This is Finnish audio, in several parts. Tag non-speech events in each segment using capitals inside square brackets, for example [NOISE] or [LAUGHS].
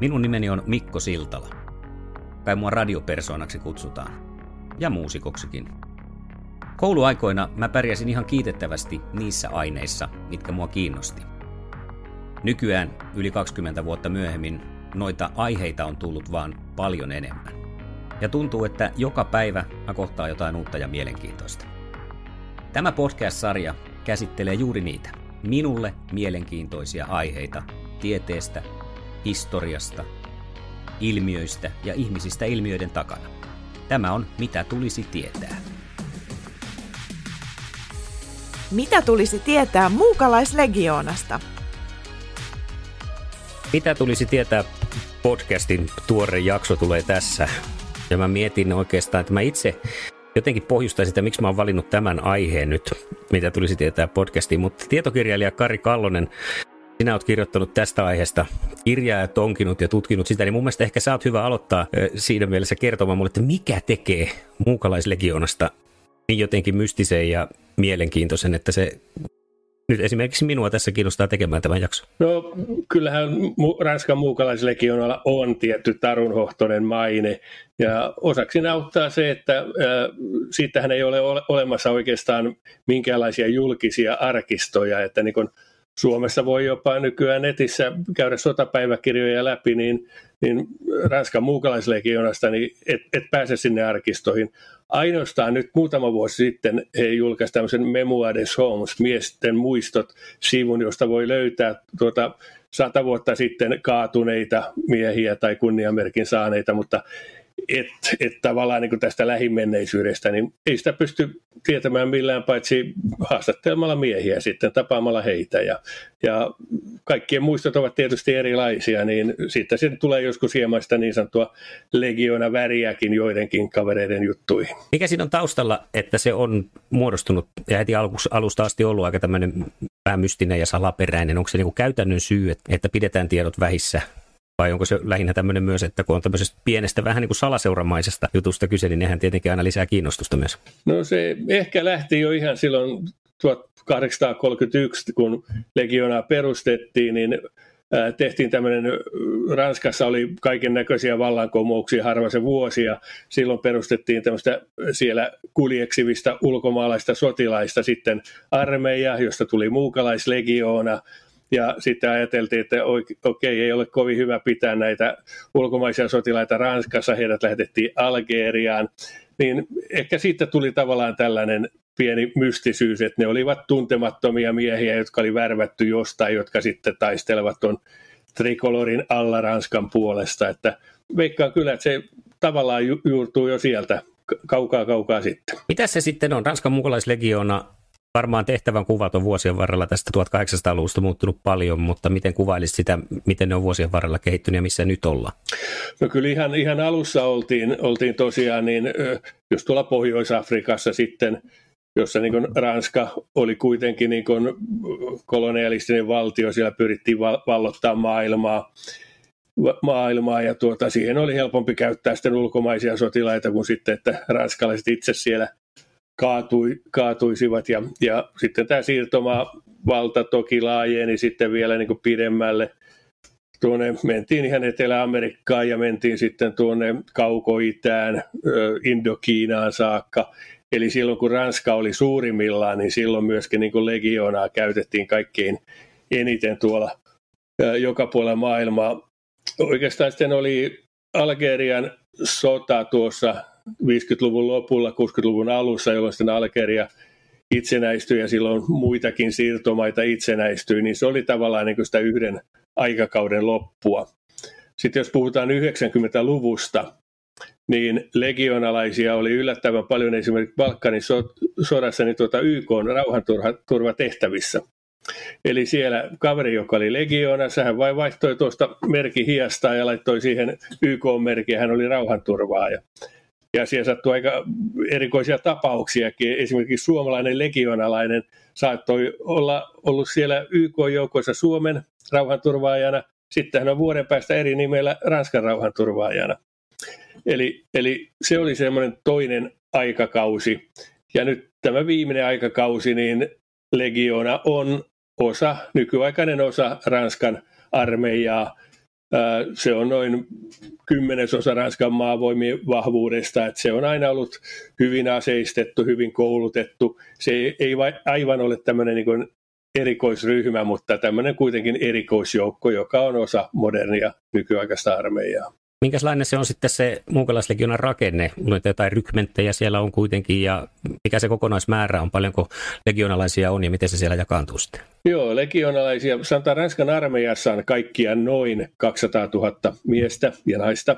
Minun nimeni on Mikko Siltala. Kai mua radiopersoonaksi kutsutaan. Ja muusikoksikin. Kouluaikoina mä pärjäsin ihan kiitettävästi niissä aineissa, mitkä mua kiinnosti. Nykyään, yli 20 vuotta myöhemmin, noita aiheita on tullut vaan paljon enemmän. Ja tuntuu, että joka päivä mä kohtaan jotain uutta ja mielenkiintoista. Tämä podcast-sarja käsittelee juuri niitä, minulle mielenkiintoisia aiheita tieteestä, historiasta, ilmiöistä ja ihmisistä ilmiöiden takana. Tämä on Mitä tulisi tietää. Mitä tulisi tietää muukalaislegioonasta? Mitä tulisi tietää podcastin tuore jakso tulee tässä. Ja mä mietin oikeastaan, että mä itse jotenkin pohjustaa sitä, miksi mä oon valinnut tämän aiheen nyt, mitä tulisi tietää podcastiin. Mutta tietokirjailija Kari Kallonen, sinä oot kirjoittanut tästä aiheesta kirjaa ja tonkinut ja tutkinut sitä, niin mun mielestä ehkä sä oot hyvä aloittaa siinä mielessä kertomaan mulle, että mikä tekee muukalaislegionasta niin jotenkin mystisen ja mielenkiintoisen, että se nyt esimerkiksi minua tässä kiinnostaa tekemään tämän jakson. No kyllähän Ranskan muukalaislegionalla on tietty tarunhohtoinen maine ja osaksi auttaa se, että äh, siitähän ei ole olemassa oikeastaan minkäänlaisia julkisia arkistoja, että niin kun Suomessa voi jopa nykyään netissä käydä sotapäiväkirjoja läpi, niin, niin Ranskan muukalaislegionasta niin et, et pääse sinne arkistoihin. Ainoastaan nyt muutama vuosi sitten he julkaisivat tämmöisen Memoir des Hommes, miesten muistot, sivun, josta voi löytää tuota sata vuotta sitten kaatuneita miehiä tai kunniamerkin saaneita, mutta että et tavallaan niin tästä lähimenneisyydestä, niin ei sitä pysty tietämään millään paitsi haastattelemalla miehiä sitten, tapaamalla heitä. Ja, ja kaikkien muistot ovat tietysti erilaisia, niin sitten siitä tulee joskus hieman sitä niin sanottua legiona väriäkin joidenkin kavereiden juttuihin. Mikä siinä on taustalla, että se on muodostunut ja heti alusta asti ollut aika tämmöinen vähän mystinen ja salaperäinen? Onko se niin käytännön syy, että pidetään tiedot vähissä vai onko se lähinnä tämmöinen myös, että kun on tämmöisestä pienestä vähän niin kuin salaseuramaisesta jutusta kyse, niin nehän tietenkin aina lisää kiinnostusta myös. No se ehkä lähti jo ihan silloin 1831, kun legionaa perustettiin, niin tehtiin tämmöinen, Ranskassa oli kaiken näköisiä vallankumouksia harva se vuosi ja silloin perustettiin tämmöistä siellä kuljeksivista ulkomaalaista sotilaista sitten armeija, josta tuli muukalaislegioona ja sitten ajateltiin, että okei, ei ole kovin hyvä pitää näitä ulkomaisia sotilaita Ranskassa, heidät lähetettiin Algeriaan, niin ehkä siitä tuli tavallaan tällainen pieni mystisyys, että ne olivat tuntemattomia miehiä, jotka oli värvätty jostain, jotka sitten taistelevat tuon trikolorin alla Ranskan puolesta, että veikkaan kyllä, että se tavallaan ju- juurtuu jo sieltä kaukaa kaukaa sitten. Mitä se sitten on? Ranskan mukalaislegiona Varmaan tehtävän kuvat on vuosien varrella tästä 1800-luvusta muuttunut paljon, mutta miten kuvailisit sitä, miten ne on vuosien varrella kehittynyt ja missä nyt ollaan? No kyllä ihan, ihan alussa oltiin, oltiin tosiaan, niin jos tuolla Pohjois-Afrikassa sitten, jossa niin kuin Ranska oli kuitenkin niin kuin kolonialistinen valtio, siellä pyrittiin vallottaa maailmaa, maailmaa ja tuota, siihen oli helpompi käyttää sitten ulkomaisia sotilaita kuin sitten, että ranskalaiset itse siellä kaatui, kaatuisivat. Ja, ja sitten tämä siirtomavalta toki laajeni sitten vielä niin kuin pidemmälle. Tuonne mentiin ihan Etelä-Amerikkaan ja mentiin sitten tuonne Kaukoitään, Indokiinaan saakka. Eli silloin kun Ranska oli suurimmillaan, niin silloin myöskin niin kuin legionaa käytettiin kaikkein eniten tuolla joka puolella maailmaa. Oikeastaan sitten oli Algerian sota tuossa 50-luvun lopulla, 60-luvun alussa, jolloin sitten Algeria itsenäistyi ja silloin muitakin siirtomaita itsenäistyi, niin se oli tavallaan niin sitä yhden aikakauden loppua. Sitten jos puhutaan 90-luvusta, niin legionalaisia oli yllättävän paljon esimerkiksi Balkanin sodassa niin tuota YK rauhanturvatehtävissä. Eli siellä kaveri, joka oli legioonassa, hän vain vaihtoi tuosta merki hiasta ja laittoi siihen YK-merkin ja hän oli rauhanturvaaja. Ja siellä sattui aika erikoisia tapauksiakin. Esimerkiksi suomalainen legionalainen saattoi olla ollut siellä YK-joukoissa Suomen rauhanturvaajana. Sitten hän on vuoden päästä eri nimellä Ranskan rauhanturvaajana. Eli, eli se oli semmoinen toinen aikakausi. Ja nyt tämä viimeinen aikakausi, niin legiona on osa, nykyaikainen osa Ranskan armeijaa. Se on noin kymmenesosa Ranskan maavoimien vahvuudesta, että se on aina ollut hyvin aseistettu, hyvin koulutettu. Se ei aivan ole tämmöinen niin erikoisryhmä, mutta tämmöinen kuitenkin erikoisjoukko, joka on osa modernia nykyaikaista armeijaa. Minkälainen se on sitten se muukalaislegionan rakenne? Luulen, jotain rykmenttejä siellä on kuitenkin ja mikä se kokonaismäärä on, paljonko legionalaisia on ja miten se siellä jakaantuu sitten? Joo, legionalaisia, sanotaan Ranskan armeijassa on kaikkiaan noin 200 000 miestä ja naista.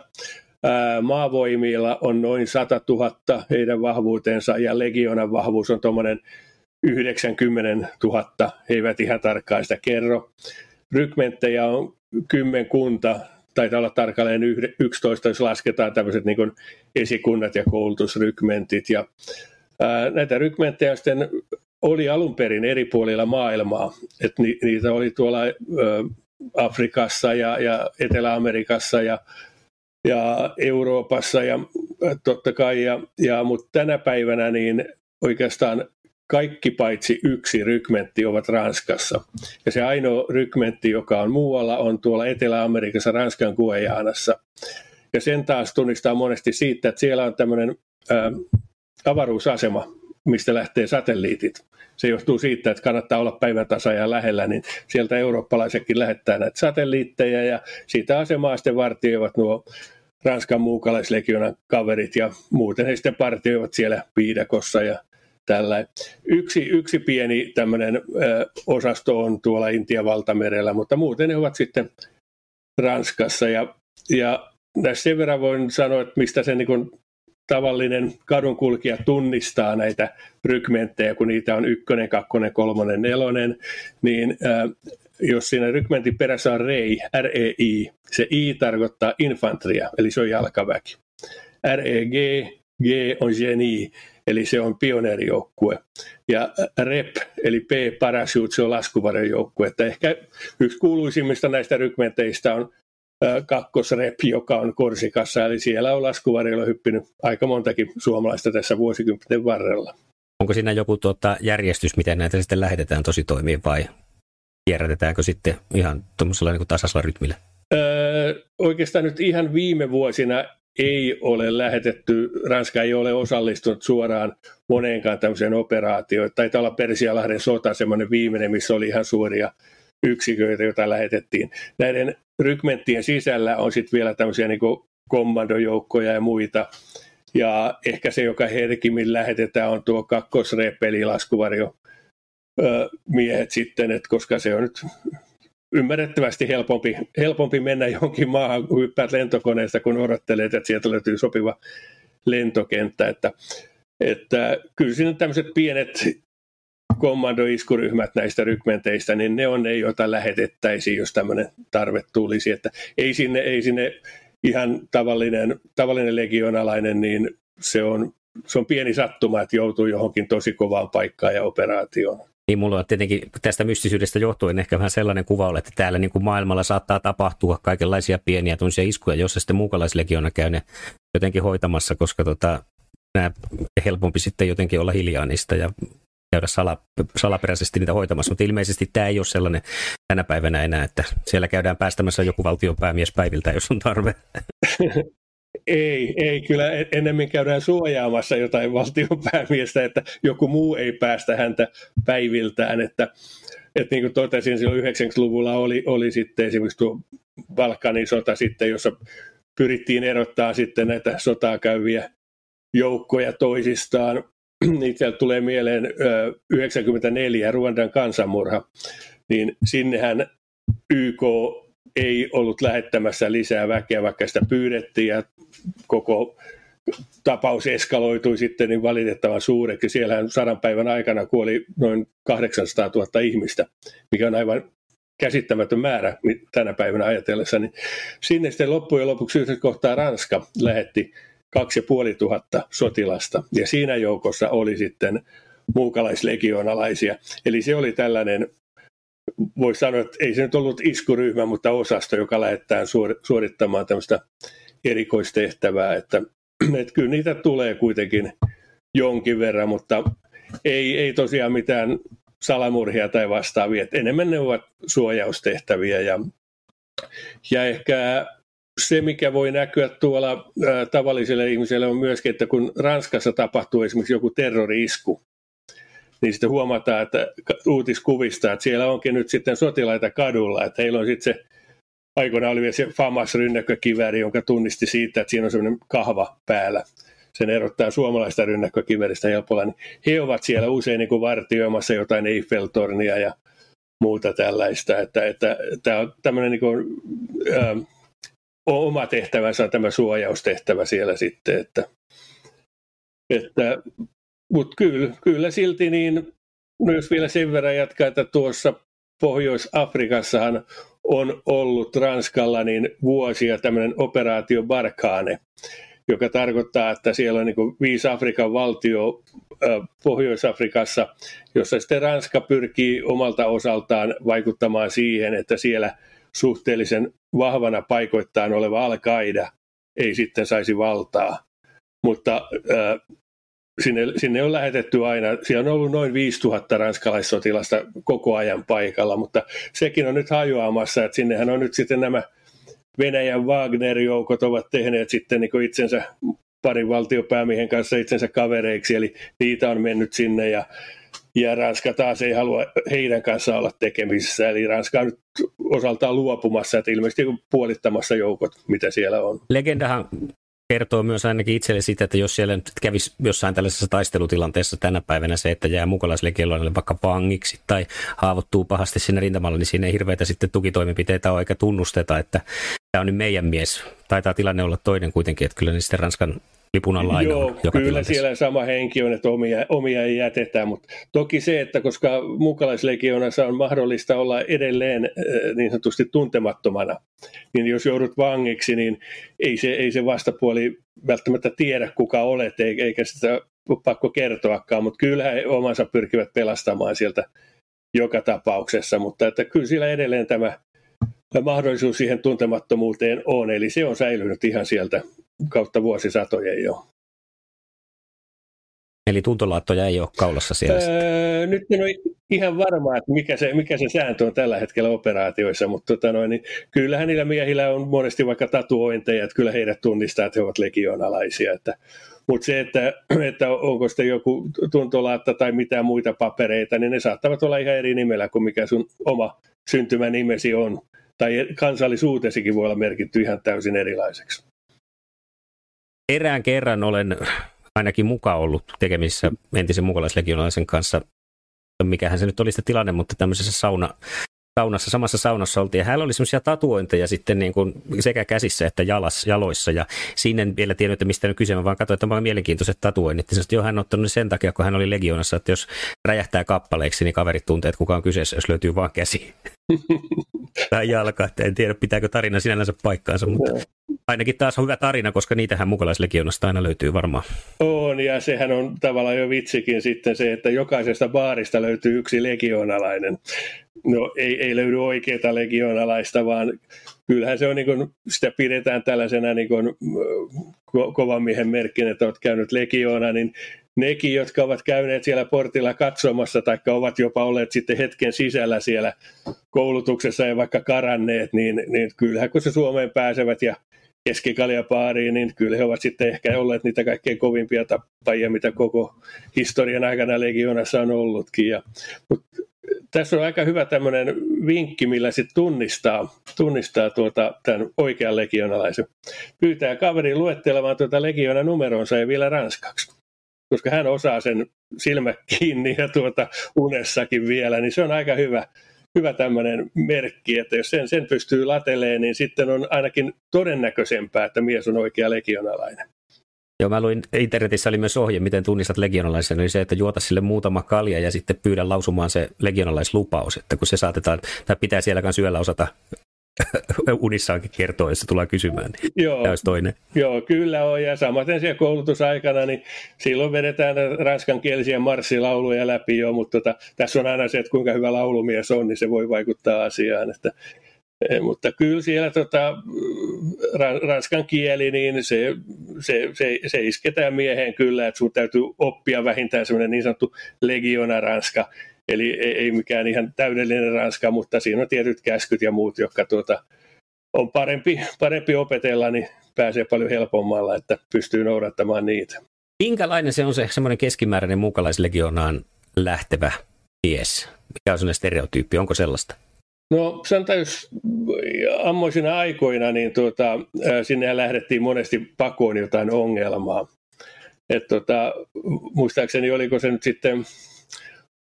Maavoimilla on noin 100 000 heidän vahvuutensa ja legionan vahvuus on tuommoinen 90 000, he eivät ihan tarkkaan sitä kerro. Rykmenttejä on kymmenkunta, taitaa olla tarkalleen 11, jos lasketaan tämmöiset niin esikunnat ja koulutusrykmentit. Ja, ää, näitä rykmenttejä sitten oli alun perin eri puolilla maailmaa. että ni, niitä oli tuolla ää, Afrikassa ja, ja Etelä-Amerikassa ja, ja Euroopassa ja totta kai. Ja, ja, mutta tänä päivänä niin oikeastaan kaikki paitsi yksi rykmentti ovat Ranskassa. Ja se ainoa rykmentti, joka on muualla, on tuolla Etelä-Amerikassa Ranskan Guajanassa. Ja sen taas tunnistaa monesti siitä, että siellä on tämmöinen ää, avaruusasema, mistä lähtee satelliitit. Se johtuu siitä, että kannattaa olla päivän lähellä, niin sieltä eurooppalaisetkin lähettää näitä satelliitteja ja siitä asemaa sitten vartioivat nuo Ranskan muukalaislegionan kaverit ja muuten he sitten partioivat siellä viidakossa ja tällä. Yksi, yksi pieni tämmöinen osasto on tuolla Intian valtamerellä, mutta muuten ne ovat sitten Ranskassa. Ja, ja tässä sen verran voin sanoa, että mistä se niin tavallinen kadunkulkija tunnistaa näitä rykmenttejä, kun niitä on ykkönen, kakkonen, kolmonen, nelonen, niin ää, jos siinä rykmentin perässä on REI, R-E-I, se I tarkoittaa infantria, eli se on jalkaväki. R-E-G, G on geni, eli se on pioneerijoukkue. Ja REP, eli P Parachute, se on laskuvarjojoukkue. Että ehkä yksi kuuluisimmista näistä rykmenteistä on kakkosrep, joka on Korsikassa, eli siellä on laskuvarjoilla hyppinyt aika montakin suomalaista tässä vuosikymmenten varrella. Onko siinä joku tuota, järjestys, miten näitä sitten lähetetään tosi toimiin vai kierrätetäänkö sitten ihan tuommoisella niin tasaisella rytmillä? Öö, oikeastaan nyt ihan viime vuosina ei ole lähetetty, Ranska ei ole osallistunut suoraan moneenkaan tämmöiseen operaatioon. Taitaa olla Persialahden sota semmoinen viimeinen, missä oli ihan suoria yksiköitä, joita lähetettiin. Näiden rykmenttien sisällä on sitten vielä tämmöisiä niin kommandojoukkoja ja muita. Ja ehkä se, joka herkimmin lähetetään, on tuo kakkosrepeli laskuvarjo miehet sitten, että koska se on nyt ymmärrettävästi helpompi, helpompi mennä johonkin maahan, kun hyppäät lentokoneesta, kun odottelet, että sieltä löytyy sopiva lentokenttä. Että, että kyllä siinä tämmöiset pienet kommandoiskuryhmät näistä rykmenteistä, niin ne on ne, joita lähetettäisiin, jos tämmöinen tarve tulisi. Että ei sinne, ei sinne ihan tavallinen, tavallinen legionalainen, niin se on, se on pieni sattuma, että joutuu johonkin tosi kovaan paikkaan ja operaatioon. Niin mulla on tietenkin tästä mystisyydestä johtuen ehkä vähän sellainen kuva, että täällä niin kuin maailmalla saattaa tapahtua kaikenlaisia pieniä tunsia iskuja, jossa sitten muukalaislegiona käy ne jotenkin hoitamassa, koska tota, nämä helpompi sitten jotenkin olla hiljaa niistä ja käydä sala, salaperäisesti niitä hoitamassa, mutta ilmeisesti tämä ei ole sellainen tänä päivänä enää, että siellä käydään päästämässä joku valtion päämies päiviltä, jos on tarve. [LAUGHS] Ei, ei, kyllä ennemmin käydään suojaamassa jotain valtion päämiestä, että joku muu ei päästä häntä päiviltään, että, että niin kuin totesin, silloin 90-luvulla oli, oli sitten esimerkiksi tuo Balkanin sota sitten, jossa pyrittiin erottaa sitten näitä sotaa käyviä joukkoja toisistaan. [CLEARS THROAT] Niitä tulee mieleen 94 Ruandan kansanmurha, niin sinnehän YK ei ollut lähettämässä lisää väkeä, vaikka sitä pyydettiin ja koko tapaus eskaloitui sitten niin valitettavan suureksi. Siellähän sadan päivän aikana kuoli noin 800 000 ihmistä, mikä on aivan käsittämätön määrä tänä päivänä ajatellessa. Niin sinne sitten loppujen lopuksi yhdessä kohtaa Ranska lähetti 2500 sotilasta ja siinä joukossa oli sitten muukalaislegionalaisia. Eli se oli tällainen voisi sanoa, että ei se nyt ollut iskuryhmä, mutta osasto, joka lähettää suorittamaan tämmöistä erikoistehtävää, että, [CLEARS THROAT] että kyllä niitä tulee kuitenkin jonkin verran, mutta ei, ei tosiaan mitään salamurhia tai vastaavia, että enemmän ne ovat suojaustehtäviä. Ja, ja ehkä se, mikä voi näkyä tuolla tavalliselle ihmiselle on myöskin, että kun Ranskassa tapahtuu esimerkiksi joku terrori-isku, niin sitten huomataan, että uutiskuvista, että siellä onkin nyt sitten sotilaita kadulla, että heillä on sitten se, aikoinaan oli vielä se FAMAS rynnäkkökivääri, jonka tunnisti siitä, että siinä on semmoinen kahva päällä. Sen erottaa suomalaista rynnäkkökiväristä helpolla, niin he ovat siellä usein niin kuin vartioimassa jotain Eiffeltornia ja muuta tällaista, että, että tämä on tämmöinen niin kuin, ä, oma tehtävänsä on tämä suojaustehtävä siellä sitten, että, että mutta kyllä, kyllä silti niin, no jos vielä sen verran jatkaa, että tuossa Pohjois-Afrikassahan on ollut Ranskalla niin vuosia tämmöinen operaatio Barkhane, joka tarkoittaa, että siellä on niin viisi Afrikan valtio Pohjois-Afrikassa, jossa sitten Ranska pyrkii omalta osaltaan vaikuttamaan siihen, että siellä suhteellisen vahvana paikoittain oleva al ei sitten saisi valtaa. Mutta sinne, sinne on lähetetty aina, siellä on ollut noin 5000 ranskalaissotilasta koko ajan paikalla, mutta sekin on nyt hajoamassa, että sinnehän on nyt sitten nämä Venäjän Wagner-joukot ovat tehneet sitten niin itsensä parin valtiopäämiehen kanssa itsensä kavereiksi, eli niitä on mennyt sinne ja, ja Ranska taas ei halua heidän kanssaan olla tekemisissä, eli Ranska on nyt osaltaan luopumassa, että ilmeisesti puolittamassa joukot, mitä siellä on. Legendahan kertoo myös ainakin itselle sitä, että jos siellä nyt kävisi jossain tällaisessa taistelutilanteessa tänä päivänä se, että jää mukalaislegionille vaikka vangiksi tai haavoittuu pahasti sinne rintamalla, niin siinä ei hirveitä sitten tukitoimenpiteitä ole eikä tunnusteta, että tämä on nyt meidän mies. Taitaa tilanne olla toinen kuitenkin, että kyllä niin sitten Ranskan lipun alla aina Joo, joka kyllä siellä sama henki on, että omia, omia ei jätetä, mutta toki se, että koska mukalaislegionassa on mahdollista olla edelleen äh, niin sanotusti tuntemattomana, niin jos joudut vangiksi, niin ei se, ei se vastapuoli välttämättä tiedä, kuka olet, eikä sitä ole pakko kertoakaan, mutta kyllä he omansa pyrkivät pelastamaan sieltä joka tapauksessa, mutta että kyllä siellä edelleen tämä mahdollisuus siihen tuntemattomuuteen on, eli se on säilynyt ihan sieltä kautta vuosisatojen jo. Eli tuntolaattoja ei ole kaulassa siellä öö, Nyt en ole ihan varma, että mikä se, mikä se sääntö on tällä hetkellä operaatioissa, mutta tota noin, niin kyllähän niillä miehillä on monesti vaikka tatuointeja, että kyllä heidät tunnistaa, että he ovat legionalaisia. Että, mutta se, että, että onko sitten joku tuntolaatta tai mitään muita papereita, niin ne saattavat olla ihan eri nimellä kuin mikä sun oma syntymänimesi on. Tai kansallisuutesikin voi olla merkitty ihan täysin erilaiseksi erään kerran olen ainakin mukaan ollut tekemissä entisen mukalaislegionalaisen kanssa, mikähän se nyt oli se tilanne, mutta tämmöisessä sauna, saunassa, samassa saunassa oltiin. Ja hänellä oli semmoisia tatuointeja sitten niin kuin sekä käsissä että jalas, jaloissa. Ja siinä en vielä tiennyt, että mistä nyt kyse, mä vaan katsoin, että on mielenkiintoiset tatuoinnit. Ja jo hän on ottanut sen takia, kun hän oli legionassa, että jos räjähtää kappaleeksi, niin kaverit tuntee, että kuka on kyseessä, jos löytyy vaan käsi. [LAUGHS] tai jalka, että en tiedä pitääkö tarina sinällänsä paikkaansa, mutta ainakin taas on hyvä tarina, koska niitähän mukalaislegionasta aina löytyy varmaan. On, ja sehän on tavallaan jo vitsikin sitten se, että jokaisesta baarista löytyy yksi legionalainen. No ei, ei löydy oikeaa legionalaista, vaan kyllähän se on niin kuin, sitä pidetään tällaisena, niin kuin, ko- kovan miehen merkkinä, että olet käynyt legioona, niin nekin, jotka ovat käyneet siellä portilla katsomassa tai ovat jopa olleet sitten hetken sisällä siellä koulutuksessa ja vaikka karanneet, niin, niin kyllähän kun se Suomeen pääsevät ja keskikaljapaariin, niin kyllä he ovat sitten ehkä olleet niitä kaikkein kovimpia tappajia, mitä koko historian aikana legionassa on ollutkin. Ja, mutta tässä on aika hyvä tämmöinen vinkki, millä sitten tunnistaa, tunnistaa tuota, tämän oikean legionalaisen. Pyytää kaveri luettelemaan tuota legiona numeronsa ja vielä ranskaksi koska hän osaa sen silmä kiinni ja tuota unessakin vielä, niin se on aika hyvä, hyvä tämmöinen merkki, että jos sen, sen pystyy lateleen, niin sitten on ainakin todennäköisempää, että mies on oikea legionalainen. Joo, mä luin, internetissä oli myös ohje, miten tunnistat legionalaisen, oli se, että juota sille muutama kalja ja sitten pyydä lausumaan se legionalaislupaus, että kun se saatetaan, tai pitää siellä kanssa yöllä osata [LAUGHS] unissaankin kertoa, jos se tulee kysymään, niin joo, olisi toinen. Joo, kyllä on, ja samaten siellä koulutusaikana, niin silloin vedetään ranskankielisiä marssilauluja läpi jo, mutta tota, tässä on aina se, että kuinka hyvä laulumies on, niin se voi vaikuttaa asiaan, että eh, mutta kyllä siellä tota, ranskan kieli, niin se, se, se, se isketään mieheen kyllä, että sinun täytyy oppia vähintään semmoinen niin sanottu legiona ranska, Eli ei, ei mikään ihan täydellinen ranska, mutta siinä on tietyt käskyt ja muut, jotka tuota, on parempi, parempi opetella, niin pääsee paljon helpommalla, että pystyy noudattamaan niitä. Minkälainen se on se semmoinen keskimääräinen muukalaislegionaan lähtevä mies? Mikä on sellainen stereotyyppi? Onko sellaista? No sanotaan, jos ammoisina aikoina, niin tuota, sinne lähdettiin monesti pakoon jotain ongelmaa. Et tuota, muistaakseni oliko se nyt sitten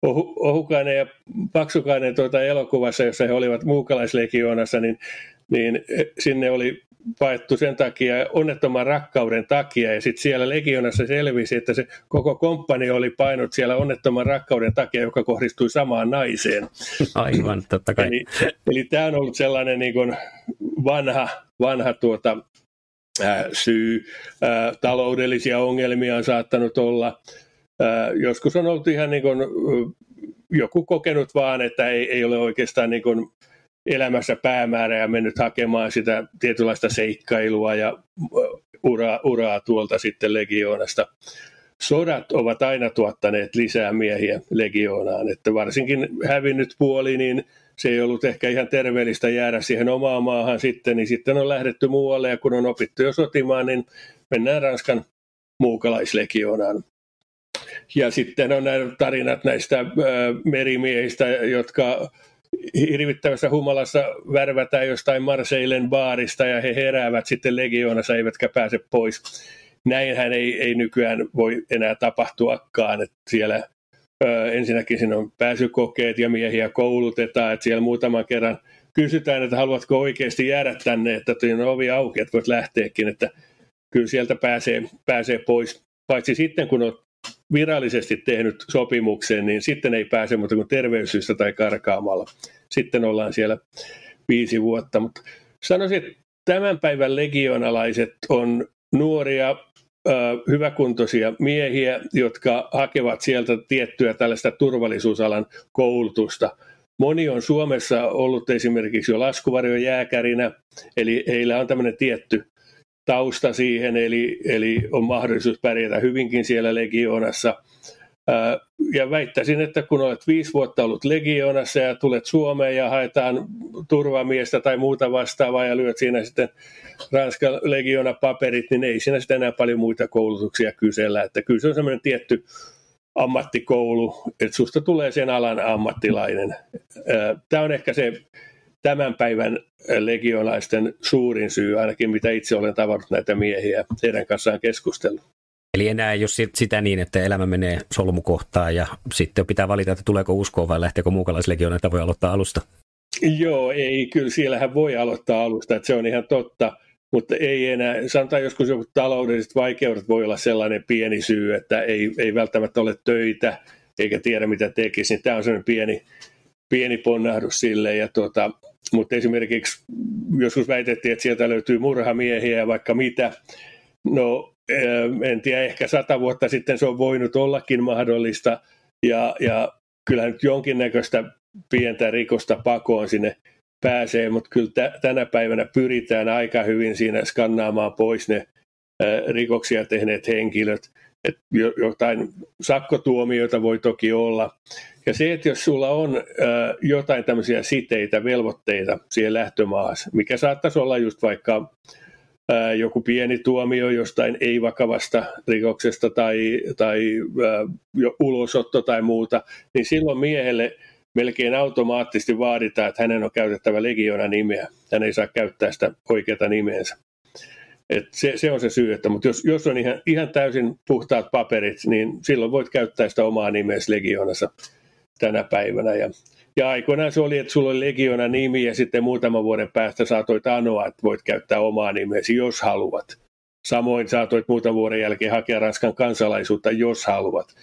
Ohukainen ja Paksukainen tuota elokuvassa, jossa he olivat muukalaislegioonassa, niin, niin sinne oli paettu sen takia, onnettoman rakkauden takia, ja sitten siellä legionassa selvisi, että se koko komppani oli painut siellä onnettoman rakkauden takia, joka kohdistui samaan naiseen. Aivan, totta kai. Eli, eli tämä on ollut sellainen niin kuin vanha, vanha tuota, ää, syy. Ää, taloudellisia ongelmia on saattanut olla, joskus on ollut ihan niin kuin, joku kokenut vaan, että ei, ei ole oikeastaan niin kuin elämässä päämäärää ja mennyt hakemaan sitä tietynlaista seikkailua ja uraa, uraa tuolta sitten legioonasta. Sodat ovat aina tuottaneet lisää miehiä legioonaan, että varsinkin hävinnyt puoli, niin se ei ollut ehkä ihan terveellistä jäädä siihen omaan maahan sitten, niin sitten on lähdetty muualle ja kun on opittu jo sotimaan, niin mennään Ranskan muukalaislegioonaan. Ja sitten on nämä tarinat näistä merimiehistä, jotka hirvittävässä humalassa värvätään jostain Marseilen baarista ja he heräävät sitten legioonassa eivätkä pääse pois. Näinhän ei, ei nykyään voi enää tapahtuakaan, että siellä ö, ensinnäkin siinä on pääsykokeet ja miehiä koulutetaan, että siellä muutaman kerran kysytään, että haluatko oikeasti jäädä tänne, että on ovi auki, että voit lähteäkin, että kyllä sieltä pääsee, pääsee pois, paitsi sitten kun on virallisesti tehnyt sopimuksen, niin sitten ei pääse muuta kuin terveyssyistä tai karkaamalla. Sitten ollaan siellä viisi vuotta. Mutta sanoisin, että tämän päivän legionalaiset on nuoria, hyväkuntoisia miehiä, jotka hakevat sieltä tiettyä tällaista turvallisuusalan koulutusta. Moni on Suomessa ollut esimerkiksi jo laskuvarjojääkärinä, eli heillä on tämmöinen tietty tausta siihen, eli, eli on mahdollisuus pärjätä hyvinkin siellä legioonassa. Ja väittäisin, että kun olet viisi vuotta ollut legioonassa ja tulet Suomeen ja haetaan turvamiestä tai muuta vastaavaa ja lyöt siinä sitten Ranskan legiona paperit, niin ei siinä sitten enää paljon muita koulutuksia kysellä. Että kyllä se on semmoinen tietty ammattikoulu, että susta tulee sen alan ammattilainen. Tämä on ehkä se tämän päivän legionaisten suurin syy, ainakin mitä itse olen tavannut näitä miehiä heidän kanssaan keskustellut. Eli enää ei ole sitä niin, että elämä menee solmukohtaan ja sitten pitää valita, että tuleeko uskoa vai lähteekö muukalaislegioon, että voi aloittaa alusta. Joo, ei, kyllä siellähän voi aloittaa alusta, että se on ihan totta, mutta ei enää, sanotaan joskus joku taloudelliset vaikeudet voi olla sellainen pieni syy, että ei, ei välttämättä ole töitä eikä tiedä mitä tekisi, niin tämä on sellainen pieni, pieni ponnahdus sille ja tuota, mutta esimerkiksi joskus väitettiin, että sieltä löytyy murhamiehiä ja vaikka mitä. No en tiedä, ehkä sata vuotta sitten se on voinut ollakin mahdollista ja, ja kyllä nyt jonkinnäköistä pientä rikosta pakoon sinne pääsee, mutta kyllä t- tänä päivänä pyritään aika hyvin siinä skannaamaan pois ne rikoksia tehneet henkilöt. Et jotain sakkotuomioita voi toki olla. Ja se, että jos sulla on jotain tämmöisiä siteitä, velvoitteita siihen lähtömaassa, mikä saattaisi olla just vaikka joku pieni tuomio jostain ei-vakavasta rikoksesta tai, tai jo ulosotto tai muuta, niin silloin miehelle melkein automaattisesti vaaditaan, että hänen on käytettävä legiona nimeä. Hän ei saa käyttää sitä oikeata nimeensä. Et se, se on se syy, että mutta jos, jos on ihan, ihan täysin puhtaat paperit, niin silloin voit käyttää sitä omaa nimeäsi legionassa tänä päivänä. Ja, ja aikoinaan se oli, että sulla oli legiona nimi ja sitten muutaman vuoden päästä saatoit anoa, että voit käyttää omaa nimeäsi, jos haluat. Samoin saatoit muutaman vuoden jälkeen hakea Ranskan kansalaisuutta, jos haluat.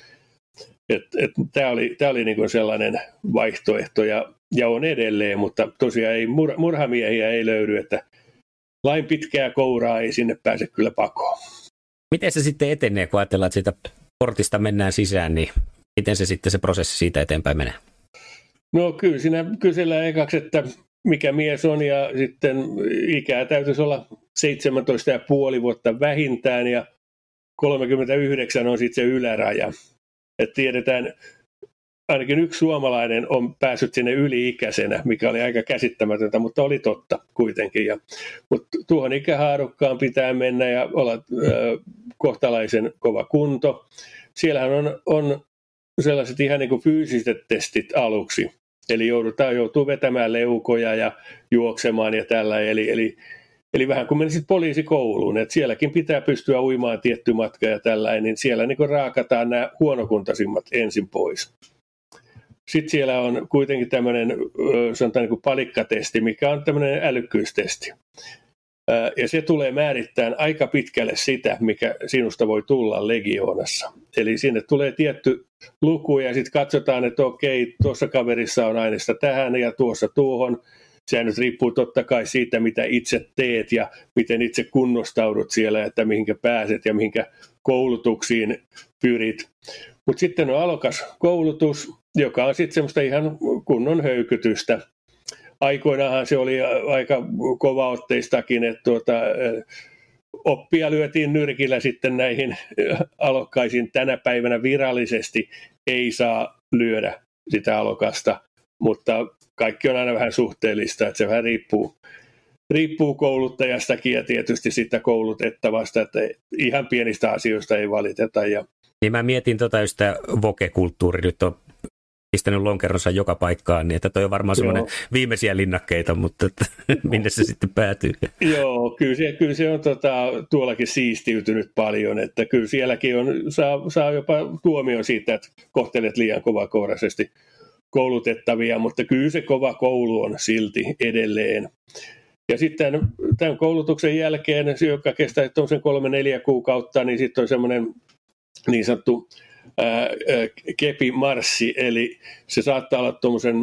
Tämä oli, tää oli niinku sellainen vaihtoehto ja, ja on edelleen, mutta tosiaan ei, mur, murhamiehiä ei löydy, että lain pitkää kouraa ei sinne pääse kyllä pakoon. Miten se sitten etenee, kun ajatellaan, että siitä portista mennään sisään, niin miten se sitten se prosessi siitä eteenpäin menee? No kyllä siinä kysellään ekaksi, että mikä mies on ja sitten ikää täytyisi olla 17,5 vuotta vähintään ja 39 on sitten se yläraja. Et tiedetään, ainakin yksi suomalainen on päässyt sinne yli-ikäisenä, mikä oli aika käsittämätöntä, mutta oli totta kuitenkin. Ja, mutta tuohon ikähaarukkaan pitää mennä ja olla ö, kohtalaisen kova kunto. Siellähän on, on sellaiset ihan niin kuin fyysiset testit aluksi. Eli joudutaan, joutuu vetämään leukoja ja juoksemaan ja tällä. Eli, eli, eli vähän kuin menisit poliisikouluun, että sielläkin pitää pystyä uimaan tietty matka ja tällä, niin siellä niin kuin raakataan nämä huonokuntaisimmat ensin pois. Sitten siellä on kuitenkin tämmöinen sanotaan niin kuin palikkatesti, mikä on tämmöinen älykkyystesti. Ja se tulee määrittämään aika pitkälle sitä, mikä sinusta voi tulla legioonassa. Eli sinne tulee tietty luku ja sitten katsotaan, että okei, tuossa kaverissa on aineista tähän ja tuossa tuohon. Se nyt riippuu totta kai siitä, mitä itse teet ja miten itse kunnostaudut siellä, että mihinkä pääset ja mihinkä koulutuksiin pyrit. Mutta sitten on alokas koulutus, joka on sitten semmoista ihan kunnon höykytystä. Aikoinaanhan se oli aika kovaotteistakin, että tuota, oppia lyötiin nyrkillä sitten näihin alokkaisiin tänä päivänä virallisesti ei saa lyödä sitä alokasta, mutta kaikki on aina vähän suhteellista, että se vähän riippuu, riippuu kouluttajastakin ja tietysti sitä koulutettavasta, että ihan pienistä asioista ei valiteta. Ja... Niin mä mietin tota just voke-kulttuuri nyt on pistänyt lonkeronsa joka paikkaan, niin että toi on varmaan semmoinen viimeisiä linnakkeita, mutta että, [LAUGHS] minne se sitten päätyy. Joo, kyllä se, kyllä se on tota, tuollakin siistiytynyt paljon, että kyllä sielläkin on, saa, saa jopa tuomio siitä, että kohtelet liian kovakouraisesti koulutettavia, mutta kyllä se kova koulu on silti edelleen. Ja sitten tämän koulutuksen jälkeen, joka kestää tuollaisen kolme-neljä kuukautta, niin sitten on semmoinen niin sanottu kepimarssi, eli se saattaa olla tuommoisen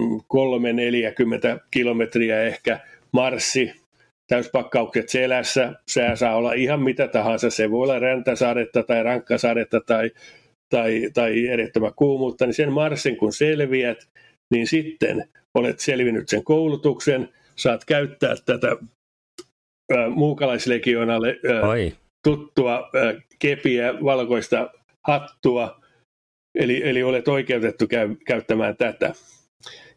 3-40 kilometriä ehkä marssi, täyspakkaukset selässä, sää saa olla ihan mitä tahansa, se voi olla räntäsadetta tai rankkasadetta tai, tai, tai erettömän kuumuutta, niin sen marssin kun selviät, niin sitten olet selvinnyt sen koulutuksen, saat käyttää tätä ää, muukalaislegionalle ää, tuttua ää, kepiä, valkoista hattua, Eli, eli olet oikeutettu käy, käyttämään tätä.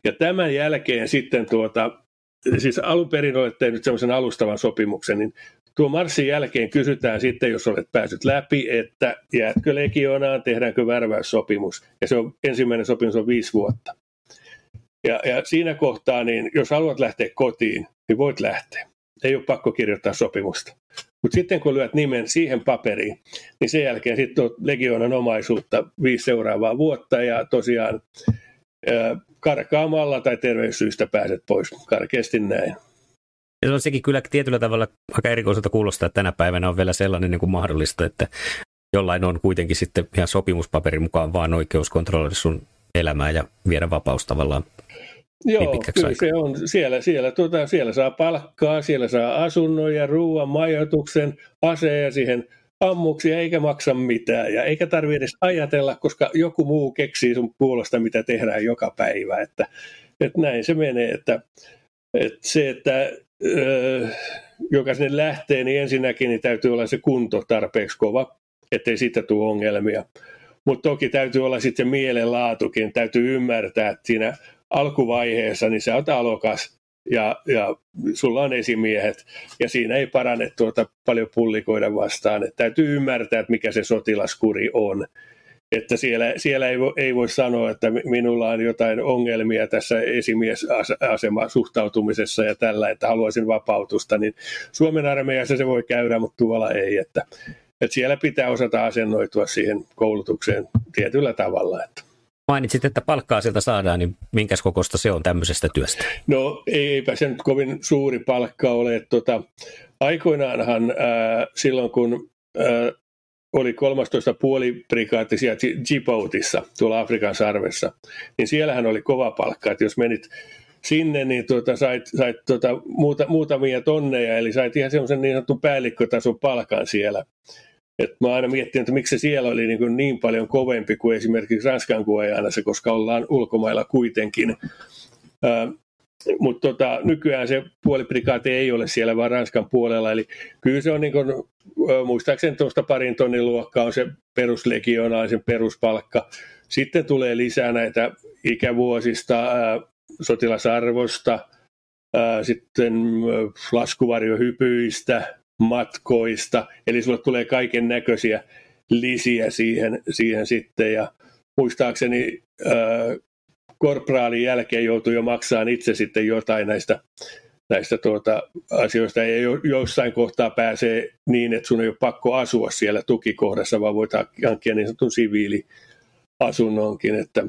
Ja tämän jälkeen sitten tuota, siis alun perin olet tehnyt semmoisen alustavan sopimuksen, niin tuo marssin jälkeen kysytään sitten, jos olet päässyt läpi, että jäätkö legionaan, tehdäänkö värväyssopimus. Ja se on, ensimmäinen sopimus on viisi vuotta. Ja, ja siinä kohtaa, niin jos haluat lähteä kotiin, niin voit lähteä. Ei ole pakko kirjoittaa sopimusta. Mutta sitten kun lyöt nimen siihen paperiin, niin sen jälkeen sitten on legioonan omaisuutta viisi seuraavaa vuotta ja tosiaan karkaamalla tai terveyssyistä pääset pois. Karkeasti näin. Ja se on sekin kyllä tietyllä tavalla aika erikoiselta kuulostaa, että tänä päivänä on vielä sellainen niin kuin mahdollista, että jollain on kuitenkin sitten ihan sopimuspaperin mukaan vaan oikeus kontrolloida sun elämää ja viedä vapaus tavallaan Joo, kyllä aikaa. se on. Siellä, siellä, tuota, siellä saa palkkaa, siellä saa asunnon ja ruoan, majoituksen, aseen siihen ammuksia eikä maksa mitään ja eikä tarvitse edes ajatella, koska joku muu keksii sun puolesta, mitä tehdään joka päivä. Että, että näin se menee, että, että se, että joka sinne lähtee, niin ensinnäkin niin täytyy olla se kunto tarpeeksi kova, ettei siitä tule ongelmia. Mutta toki täytyy olla sitten mielenlaatukin, täytyy ymmärtää, että siinä alkuvaiheessa niin sä oot alokas ja, ja sulla on esimiehet ja siinä ei parane tuota paljon pullikoida vastaan. Et täytyy ymmärtää, että mikä se sotilaskuri on. Että siellä, siellä ei, voi, ei voi sanoa, että minulla on jotain ongelmia tässä esimiesaseman suhtautumisessa ja tällä, että haluaisin vapautusta, niin Suomen armeijassa se voi käydä, mutta tuolla ei. Että, että siellä pitää osata asennoitua siihen koulutukseen tietyllä tavalla. Että. Mainitsit, että palkkaa sieltä saadaan, niin minkäs kokosta se on tämmöisestä työstä? No eipä se nyt kovin suuri palkka ole. Tota, aikoinaanhan ää, silloin, kun ää, oli 13 puoliprikaatti siellä Djiboutissa, tuolla Afrikan sarvessa, niin siellähän oli kova palkka, että jos menit sinne, niin tuota, sait, sait tuota, muuta, muutamia tonneja, eli sait ihan semmoisen niin sanotun päällikkötason palkan siellä. Et mä aina miettinyt, että miksi se siellä oli niin, niin paljon kovempi kuin esimerkiksi Ranskan se, koska ollaan ulkomailla kuitenkin. Mutta tota, nykyään se puoliprikaati ei ole siellä, vaan Ranskan puolella. Eli kyllä se on, niin kuin, muistaakseni tuosta parin tonnin luokkaa on se peruslegionaisen peruspalkka. Sitten tulee lisää näitä ikävuosista, ää, sotilasarvosta, ää, sitten laskuvarjohypyistä, matkoista, eli sulle tulee kaiken näköisiä lisiä siihen, siihen sitten, ja muistaakseni ää, korpraalin jälkeen joutuu jo maksamaan itse sitten jotain näistä, näistä tuota, asioista, ja jo, jossain kohtaa pääsee niin, että sun ei ole pakko asua siellä tukikohdassa, vaan voit hankkia niin sanotun siviiliasunnonkin, että